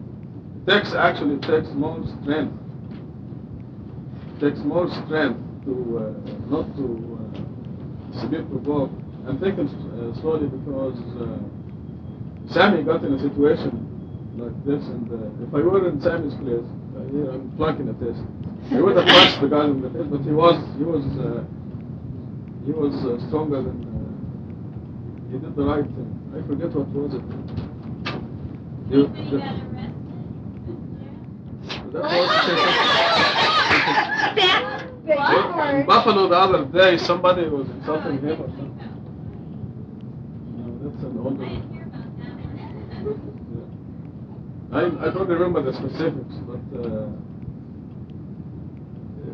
It takes actually it takes more strength. It takes more strength to uh, not to uh, to be provoked. I'm thinking uh, slowly because uh, Sammy got in a situation like this, and uh, if I were in Sammy's place, here I'm flunking at this, I would have punched the guy in the face, but he was he was uh, he was uh, stronger than uh, he did the right thing. I forget what was it. You- the- got arrested that was in Buffalo the other day. Somebody was insulting him or something. No, that's an older. I didn't hear about that one. I, I don't remember the specifics, but uh,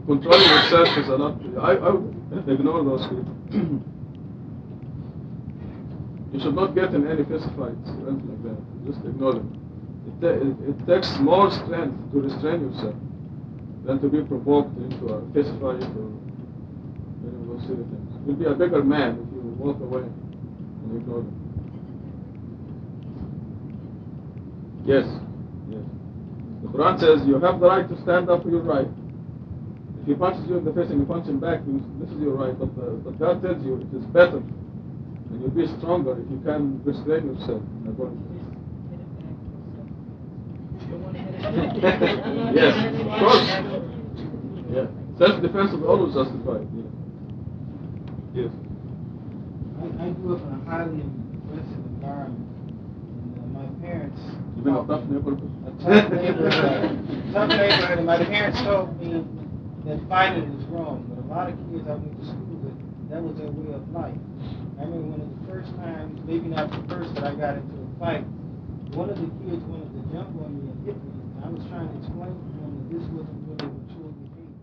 controlling yourself is a lot. I, I would ignore those people. You should not get in any fist fights or anything like that. Just ignore them. It, it, it takes more strength to restrain yourself than to be provoked into a fist fight or any of those silly things. You'll be a bigger man if you walk away and ignore them. Yes, yes. The Quran says you have the right to stand up for your right. If he punches you in the face and you punch him back, you- this is your right. But, uh, but God tells you it is better and you'll be stronger if you can restrain yourself. according to this. yes, of course. Yeah. Self-defense is always justified. Yes. Yes. I, I grew up in a highly aggressive environment. And uh, my parents. You've been a tough neighborhood? A tough neighborhood. tough neighborhood. And my parents told me that fighting is wrong. But a lot of kids I went to school with, that was their way of life. I remember one of the first times, maybe not the first, but I got into a fight. One of the kids wanted to jump on me and hit me. And I was trying to explain to him that this wasn't really mature behavior.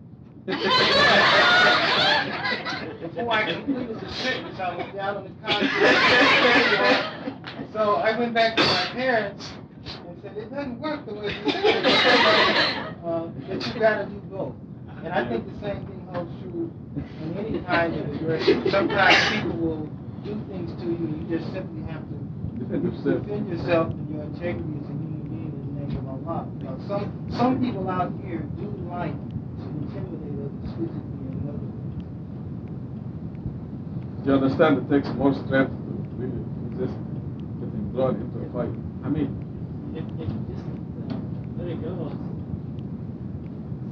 Before I completed the sentence, I was down on the concrete. so I went back to my parents and said, it doesn't work the way you said it. Uh, that you gotta do both. And I think the same thing holds true in any kind of aggression. Sometimes people will do things to you, and you just simply have to Defend yourself. defend yourself and your integrity as a human being in the name of Allah. You know, some some people out here do like to intimidate others physically and in other ways. You understand it takes more strength to really resist getting drawn into a fight. I mean, If, if you just uh, let it go,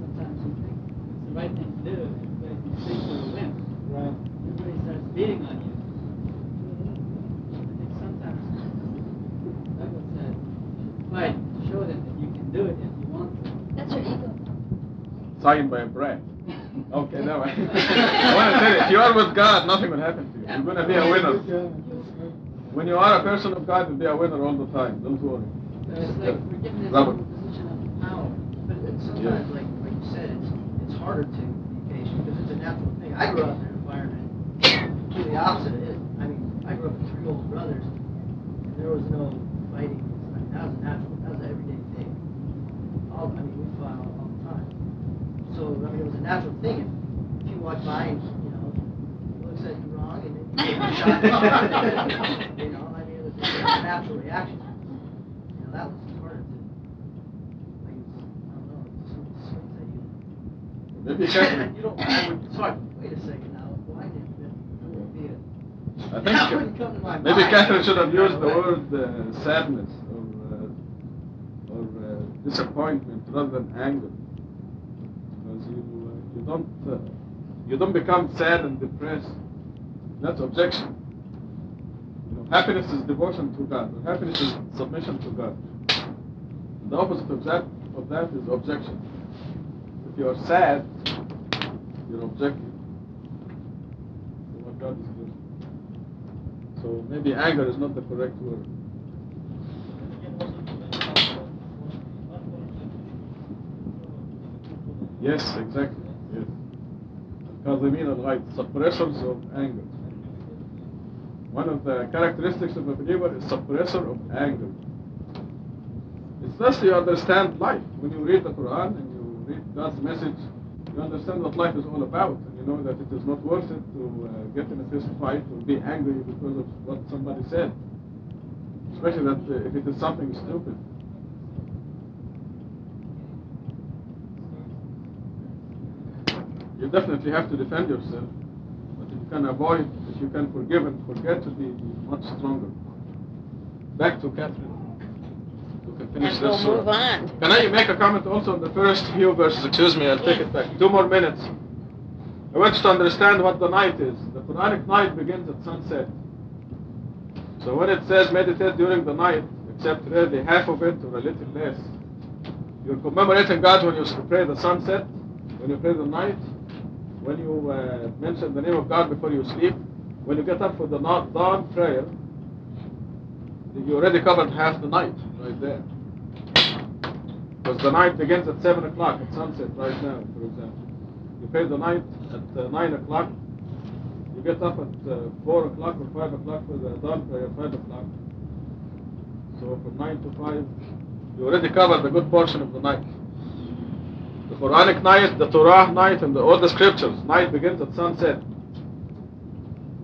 sometimes you think it's the right thing to do, but if you sleep for a win, Right. everybody starts beating on you. I think sometimes, Douglas said, you should fight, show them that you can do it if you want to. That's your ego. Signed by a brat. Okay, now I, I want to tell you, if you are with God, nothing will happen to you. You're going to be a winner. When you are a person of God, you'll be a winner all the time. Don't worry. So it's like we're given this Robert. whole position of power. But it's sometimes, like, like you said, it's, it's harder to be patient because it's a natural thing. I grew up in an environment completely opposite of it. I mean, I grew up with three older brothers, and there was no fighting. I mean, that was a natural, that was an everyday thing. All, I mean, we fought all, all the time. So, I mean, it was a natural thing. If, if you walk by and, you know, he looks at you wrong and then you take a shot, you know, I mean, it was just a natural reaction. You know, that was harder to, like, it's, I don't know, it's some swings that you. Maybe Catherine. you don't. I would talk. Wait a second now. Why did that? That would be a. I That think wouldn't come to my maybe mind. Catherine should have used the word uh, sadness or uh, or uh, disappointment rather than anger, because you uh, you don't uh, you don't become sad and depressed. That's objection. You know, happiness is devotion to God. Happiness is submission to God. The opposite of that of that is objection. If you are sad, you're objecting to what God is doing. So maybe anger is not the correct word. Yes, exactly. Yes. Kazimin al suppressors of anger. One of the characteristics of a believer is suppressor of anger. It's thus you understand life. When you read the Quran and you read God's message, you understand what life is all about, and you know that it is not worth it to uh, get in a fist fight or be angry because of what somebody said, especially that uh, if it is something stupid. You definitely have to defend yourself, but if you can avoid, if you can forgive and forget, to be much stronger. Back to Catherine. You can finish And we'll this, move on. Can I make a comment also on the first few verses? Excuse me, I'll take it back. Two more minutes. I want you to understand what the night is. The Quranic night begins at sunset. So when it says meditate during the night, except really half of it or a little less, you're commemorating God when you pray the sunset, when you pray the night, when you uh, mention the name of God before you sleep, when you get up for the dawn prayer, you already covered half the night right there. Because the night begins at 7 o'clock at sunset right now, for example. You pray the night at uh, 9 o'clock, you get up at uh, 4 o'clock or 5 o'clock for the dawn prayer, 5 o'clock. So from 9 to 5, you already covered a good portion of the night. The Quranic night, the Torah night, and the, all the scriptures, night begins at sunset.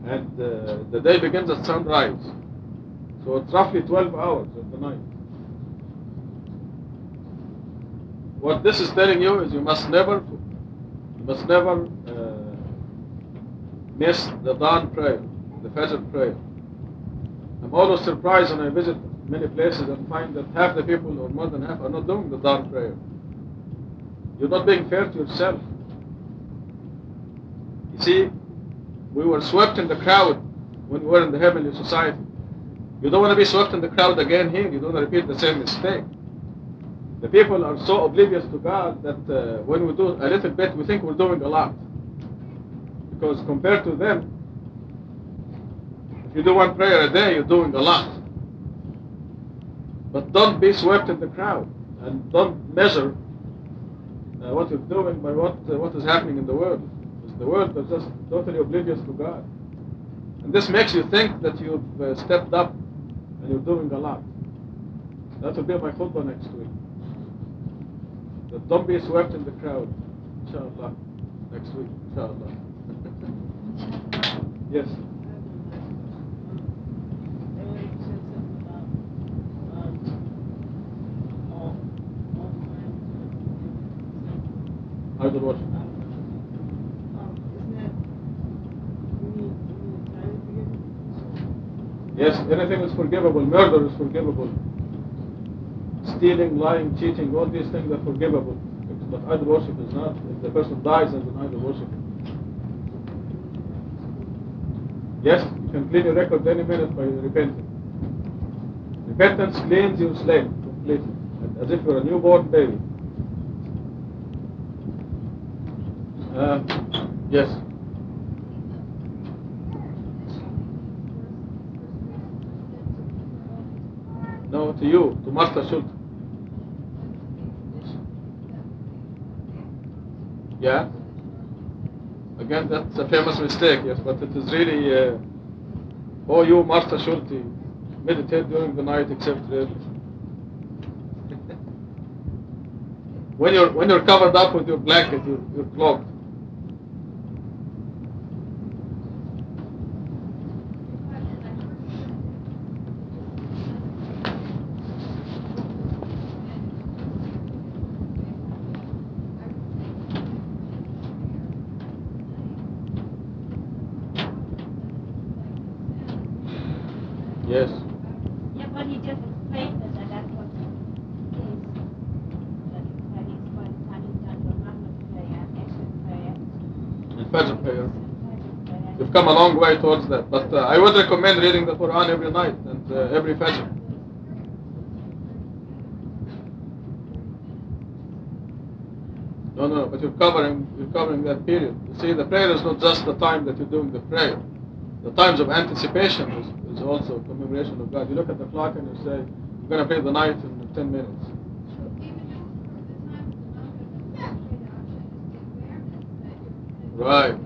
And uh, the day begins at sunrise. So it's roughly 12 hours of the night. What this is telling you is you must never, you must never uh, miss the dawn prayer, the Fajr prayer. I'm always surprised when I visit many places and find that half the people, or more than half, are not doing the dawn prayer. You're not being fair to yourself. You see, we were swept in the crowd when we were in the heavenly society. You don't want to be swept in the crowd again here. You don't want to repeat the same mistake. The people are so oblivious to God that uh, when we do a little bit, we think we're doing a lot. Because compared to them, if you do one prayer a day, you're doing a lot. But don't be swept in the crowd and don't measure uh, what you're doing by what uh, what is happening in the world. Because the world is just totally oblivious to God, and this makes you think that you've uh, stepped up and you're doing a lot. That will be my khutbah next week. That don't be swept in the crowd, inshallah. Next week, inshallah. yes. Idol worship. Yes, anything is forgivable. Murder is forgivable. Stealing, lying, cheating, all these things are forgivable. But idol worship is not. If the person dies an idol worshiper. Yes, you can clean your record any minute by repenting. Repentance cleans your slate completely, as if you're a newborn baby. Uh, yes. No, to you, to Master Schultz. Yeah? Again, that's a famous mistake, yes, but it is really, uh, oh, you, Master Schultz, meditate during the night except when you're when you're covered up with your blanket, you're, you're cloaked. Yes. Yeah, but he just explained that that's what it is. That that is by the time he's done the Muhammad prayer, extra prayer, And Fajr prayer. Come a long way towards that. But uh, I would recommend reading the Quran every night and uh, every Fajr. No, no, but you're covering you're covering that period. You see, the prayer is not just the time that you're doing the prayer. The times of anticipation is, is also a commemoration of God. You look at the clock and you say, I'm going to pray the night in 10 minutes. Right.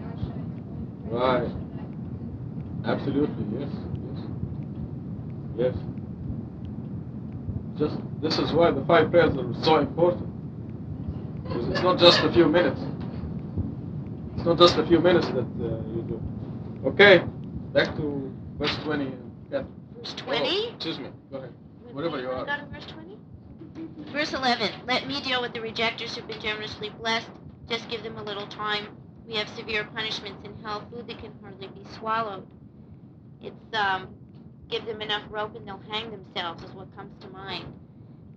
Absolutely, yes, yes. Yes. Just this is why the five prayers are so important. Because it's not just a few minutes. It's not just a few minutes that uh, you do. Okay, back to verse 20. Catherine. Verse Oh, 20? excuse me. Go ahead. Whatever you are. Go verse 20? Verse 11. Let me deal with the rejectors who've been generously blessed. Just give them a little time. We have severe punishments in hell, food that can hardly be swallowed. It's, um, give them enough rope and they'll hang themselves, is what comes to mind.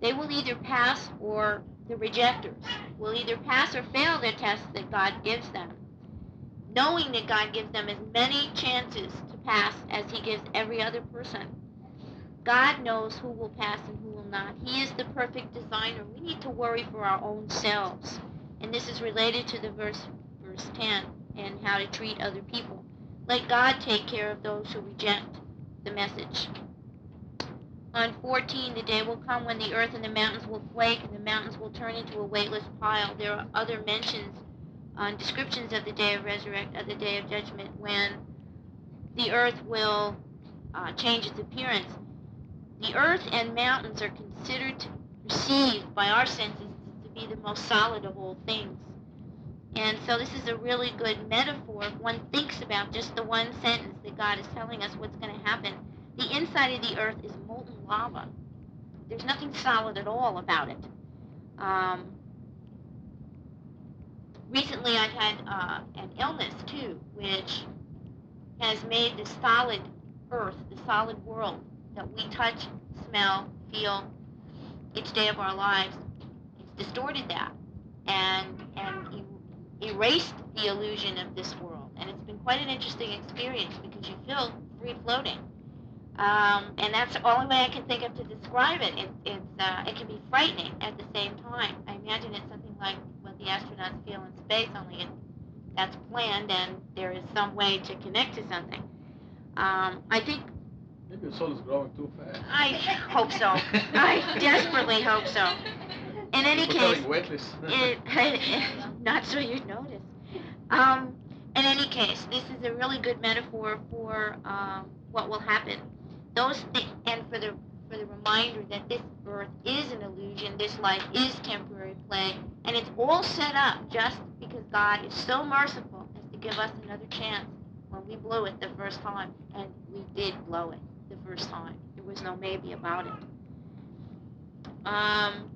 They will either pass or the rejectors will either pass or fail the test that God gives them, knowing that God gives them as many chances to pass as He gives every other person. God knows who will pass and who will not. He is the perfect designer. We need to worry for our own selves. And this is related to the verse verse 10 and how to treat other people. Let God take care of those who reject the message. On 14, the day will come when the earth and the mountains will quake and the mountains will turn into a weightless pile. There are other mentions on descriptions of the day of resurrect, of the day of judgment, when the earth will uh, change its appearance. The earth and mountains are considered perceived by our senses to be the most solid of all things. And so this is a really good metaphor if one thinks about just the one sentence that God is telling us what's going to happen. The inside of the earth is molten lava. There's nothing solid at all about it. Um, recently I've had uh, an illness too, which has made the solid earth, the solid world that we touch, smell, feel each day of our lives, it's distorted that and and erased the illusion of this world. And it's been quite an interesting experience because you feel free floating. Um, and that's the only way I can think of to describe it. it it's uh, it can be frightening at the same time. I imagine it's something like what the astronauts feel in space, only it, that's planned and there is some way to connect to something. Um, I think Maybe your soul is growing too fast. I hope so. I desperately hope so. In any case, it, not so you'd notice. Um, in any case, this is a really good metaphor for um, what will happen. Those and for the for the reminder that this earth is an illusion, this life is temporary play, and it's all set up just because God is so merciful as to give us another chance when we blew it the first time, and we did blow it the first time. There was no maybe about it. Um,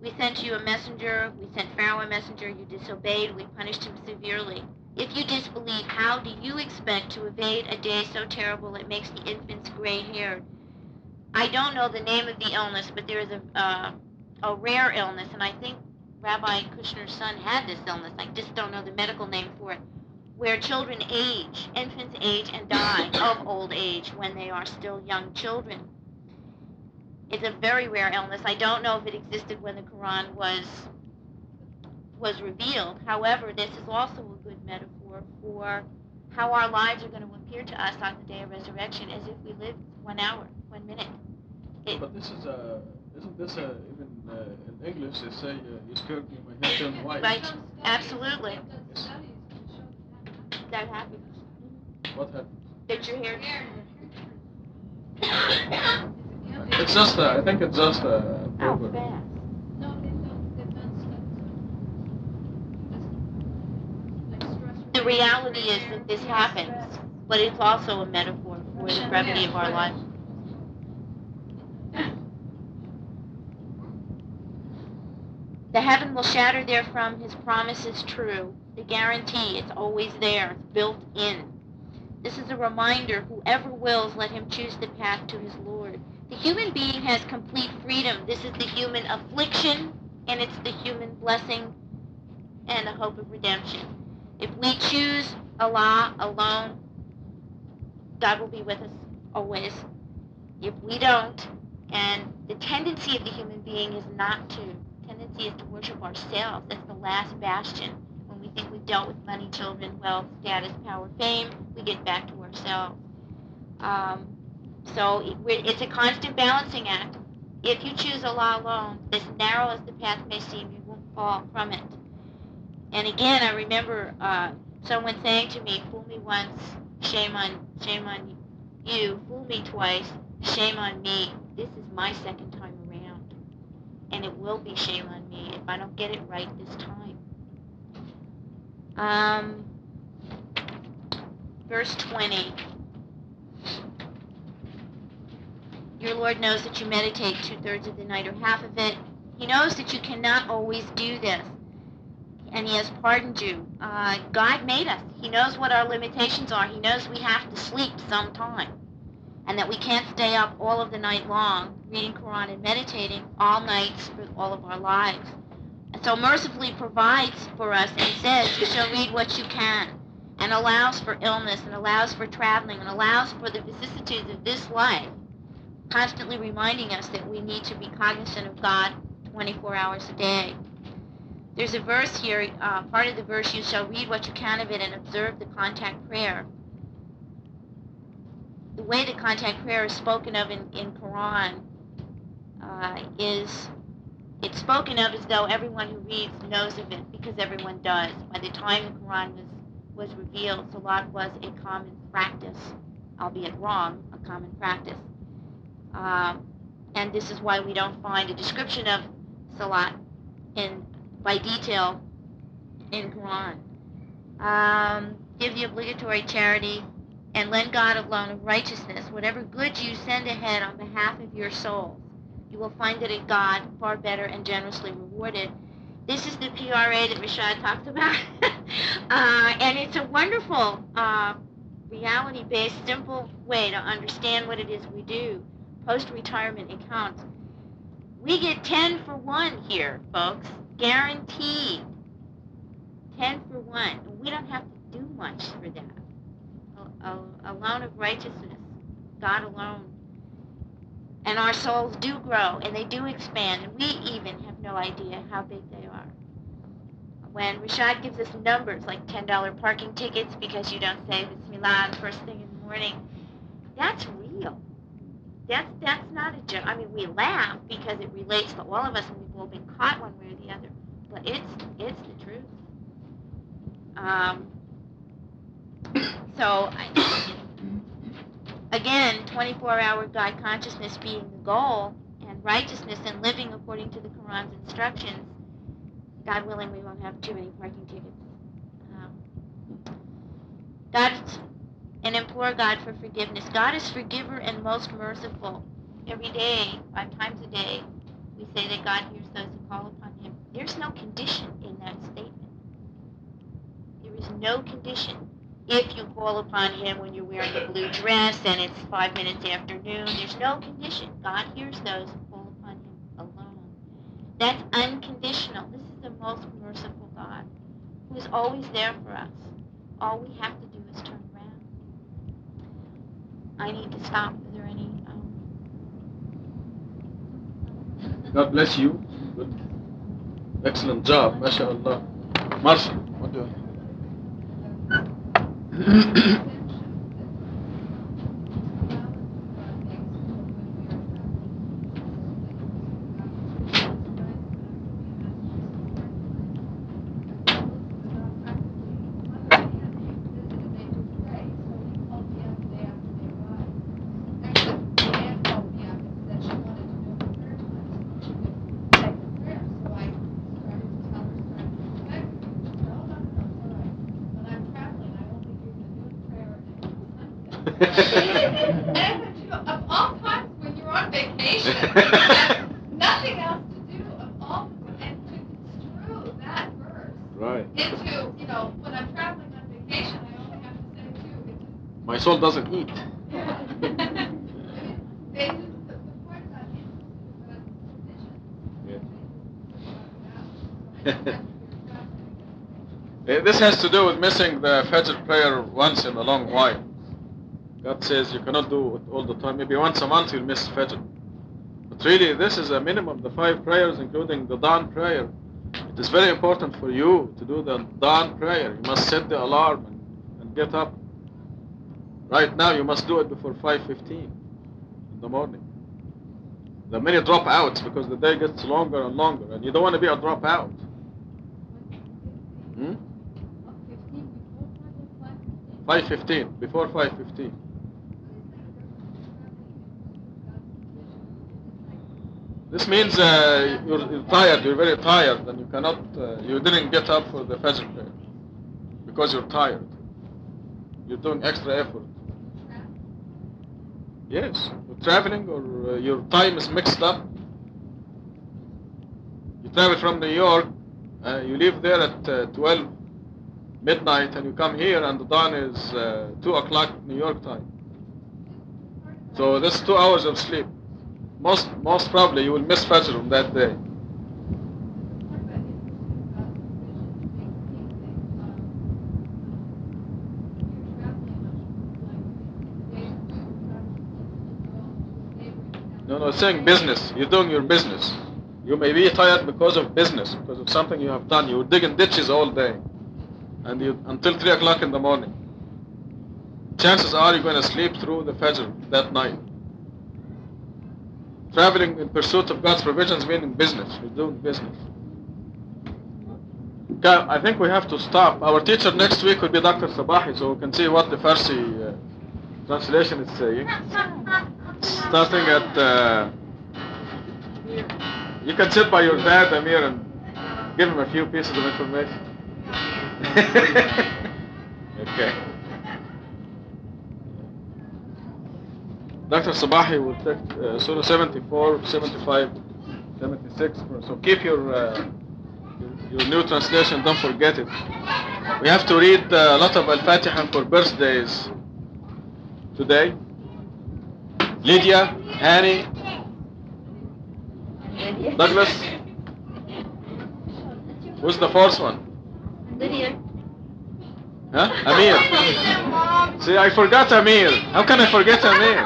we sent you a messenger. We sent Pharaoh a messenger. You disobeyed. We punished him severely. If you disbelieve, how do you expect to evade a day so terrible it makes the infants gray-haired? I don't know the name of the illness, but there is a uh, a rare illness, and I think Rabbi Kushner's son had this illness. I just don't know the medical name for it, where children age, infants age and die of old age when they are still young children. It's a very rare illness. I don't know if it existed when the Quran was was revealed. However, this is also a good metaphor for how our lives are going to appear to us on the day of resurrection as if we lived one hour, one minute. It, But this is a, isn't this a, even uh, in English they say uh, you scared me, my hair turned white. Right. Absolutely. Yes. that happens. What happened? Did your hair? It's just, uh, I think it's just a proverb. fast. No, they've done, they've done studies on it. Just, like, The reality is that this happens, but it's also a metaphor for the brevity of our life. The heaven will shatter therefrom his promise is true. The guarantee, it's always there, it's built in. This is a reminder, whoever wills, let him choose the path to his Lord. The human being has complete freedom. This is the human affliction, and it's the human blessing and the hope of redemption. If we choose Allah alone, God will be with us always. If we don't, and the tendency of the human being is not to, tendency is to worship ourselves. That's the last bastion. When we think we've dealt with money, children, wealth, status, power, fame, we get back to ourselves. Um, so it's a constant balancing act. If you choose Allah alone, as narrow as the path may seem, you won't fall from it. And again, I remember uh, someone saying to me, "Fool me once, shame on shame on you. Fool me twice, shame on me. This is my second time around, and it will be shame on me if I don't get it right this time." Um, verse twenty. Your Lord knows that you meditate two thirds of the night or half of it. He knows that you cannot always do this and he has pardoned you. Uh, God made us. He knows what our limitations are. He knows we have to sleep sometime, and that we can't stay up all of the night long reading Quran and meditating all nights for all of our lives. And so mercifully provides for us and says, "You shall read what you can," and allows for illness and allows for traveling and allows for the vicissitudes of this life, constantly reminding us that we need to be cognizant of God 24 hours a day. There's a verse here, uh, part of the verse, you shall read what you can of it and observe the contact prayer. The way the contact prayer is spoken of in, in Quran uh, is, it's spoken of as though everyone who reads knows of it because everyone does. By the time the Quran was, was revealed, Salat was a common practice, albeit wrong, a common practice. Um, and this is why we don't find a description of Salat in by detail in Quran. Um, give the obligatory charity and lend God a loan of righteousness. Whatever goods you send ahead on behalf of your souls, you will find it in God far better and generously rewarded. This is the PRA that Rashad talked about. uh, and it's a wonderful, uh, reality based, simple way to understand what it is we do post retirement accounts. We get 10 for 1 here, folks. Guaranteed. 10 for 1. We don't have to do much for that. A, a, a loan of righteousness, God alone. And our souls do grow and they do expand. And we even have no idea how big they are. When Rashad gives us numbers like $10 parking tickets because you don't say Bismillah the first thing in the morning, that's real. That's that's not a joke. I mean, we laugh because it relates to all of us, and we've all been caught one way or the other. But it's it's the truth. Um, so I, again, 24-hour God consciousness being the goal, and righteousness and living according to the Quran's instructions. God willing, we won't have too many parking tickets. Um, God implore God for forgiveness. God is forgiver and most merciful. Every day, five times a day, we say that God hears those who call upon Him. There's no condition in that statement. There is no condition. If you call upon Him when you're wearing a blue dress and it's five minutes after noon, there's no condition. God hears those who call upon Him alone. That's unconditional. This is the most merciful God who is always there for us. All we have to do. I need to stop. Is there any? Um, God bless you. Good. Excellent job, mashallah. Marshall, what do And of all times when you're on vacation, you have nothing else to do of all and to construe that verse Right. into, you know, when I'm traveling on vacation, I only have to say two. It's just, My soul doesn't eat. yeah. I mean, they just, the, the point about interest is that it's condition. Eh, This has to do with missing the Fajr prayer once in a long while. God says you cannot do it all the time. Maybe once a month you'll miss Fajr. But really, this is a minimum, the five prayers, including the dawn prayer. It is very important for you to do the dawn prayer. You must set the alarm and, and get up. Right now, you must do it before 5.15 in the morning. There are many dropouts because the day gets longer and longer, and you don't want to be a dropout. Hmm? 5.15, before 5.15. This means uh, you're, tired, you're very tired, and you cannot, uh, you didn't get up for the Fajr prayer because you're tired. You're doing extra effort. Yes, you're traveling or uh, your time is mixed up. You travel from New York, uh, you leave there at uh, 12 midnight, and you come here, and the dawn is uh, 2 o'clock New York time. So that's two hours of sleep. Most, most probably you will miss Fajr on that day. No, no, saying business. You're doing your business. You may be tired because of business, because of something you have done. You're digging ditches all day, and you until three o'clock in the morning. Chances are you're going to sleep through the Fajr that night. Traveling in pursuit of God's provisions meaning business. You're doing business. I think we have to stop. Our teacher next week will be Dr. Sabahi, so we can see what the Farsi uh, translation is saying. Starting at, uh, you can sit by your dad, Amir, and give him a few pieces of information. Okay. Dr. Sabahi will take uh, Surah 74, 75, 76. So keep your, uh, your, your new translation, don't forget it. We have to read uh, a lot of Al-Fatiha for birthdays today. Lydia, Annie, Douglas. Who's the fourth one? Lydia. Huh? Amir. See, I forgot Amir. How can I forget Amir?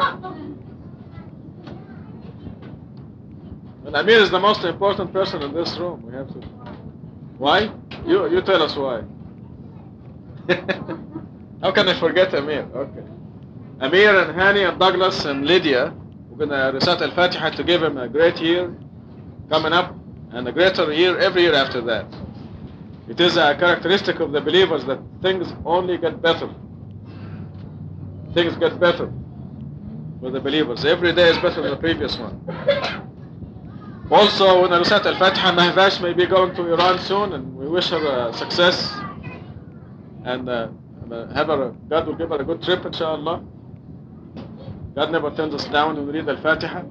And Amir is the most important person in this room. We have to. Why? You you tell us why. How can I forget Amir? Okay. Amir and Hani and Douglas and Lydia, we're gonna recite Al-Fatiha to give him a great year coming up and a greater year every year after that. It is a characteristic of the believers that things only get better. Things get better for the believers. Every day is better than the previous one. Also, when I recite Al-Fatiha, Mahvash may be going to Iran soon, and we wish her uh, success. And uh, uh, have her, God will give her a good trip, inshallah. God never turns us down when we read Al-Fatiha.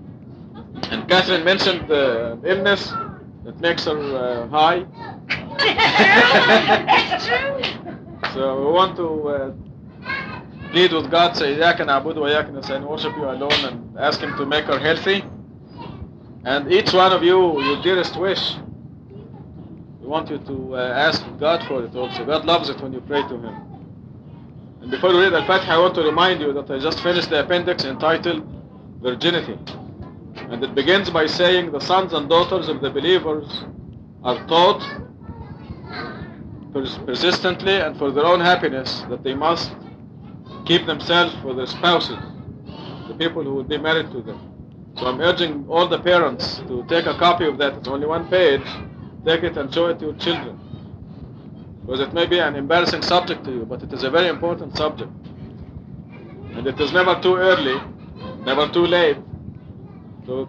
And Catherine mentioned the illness that makes her uh, high it's true. So we want to uh, plead with God, say, and worship you alone and ask Him to make her healthy. And each one of you, your dearest wish, we want you to uh, ask God for it also. God loves it when you pray to Him. And before we read Al-Fatih, I want to remind you that I just finished the appendix entitled Virginity. And it begins by saying the sons and daughters of the believers are taught pers- persistently and for their own happiness that they must keep themselves for their spouses, the people who will be married to them. So I'm urging all the parents to take a copy of that. It's only one page. Take it and show it to your children. Because it may be an embarrassing subject to you, but it is a very important subject. And it is never too early, never too late. So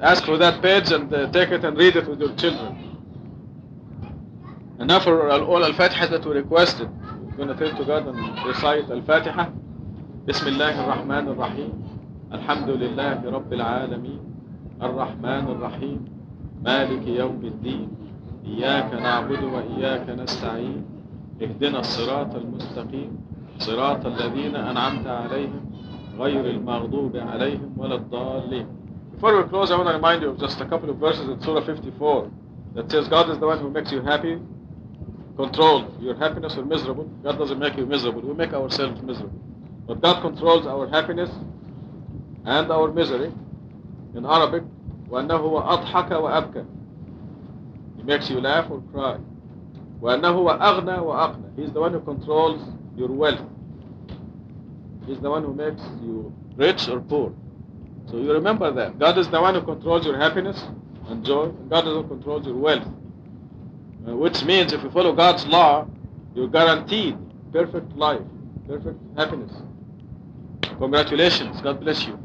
ask for that page and uh, take it and read it with your children. All all Al-Fatiha that we requested, we're going to turn to God and recite Al-Fatiha. بسم الله الرحمن الرحيم الحمد لله رب العالمين الرحمن الرحيم مالك يوم الدين إياك نعبد وإياك نستعين اهدنا الصراط المستقيم صراط الذين أنعمت عليهم غير المغضوب عليهم ولا الضالين Before we close, I want to remind you of just a couple of verses in Surah 54 that says God is the one who makes you happy, control your happiness or miserable. God doesn't make you miserable. We make ourselves miserable. But God controls our happiness and our misery. In Arabic, وأنه هو أضحك وأبكى. He makes you laugh or cry. وأنه هو أغنى وأقنى. He's the one who controls your wealth. He's the one who makes you rich or poor. So you remember that. God is the one who controls your happiness and joy. And God is the one who controls your wealth. Uh, which means if you follow God's law, you're guaranteed perfect life, perfect happiness. Congratulations. God bless you.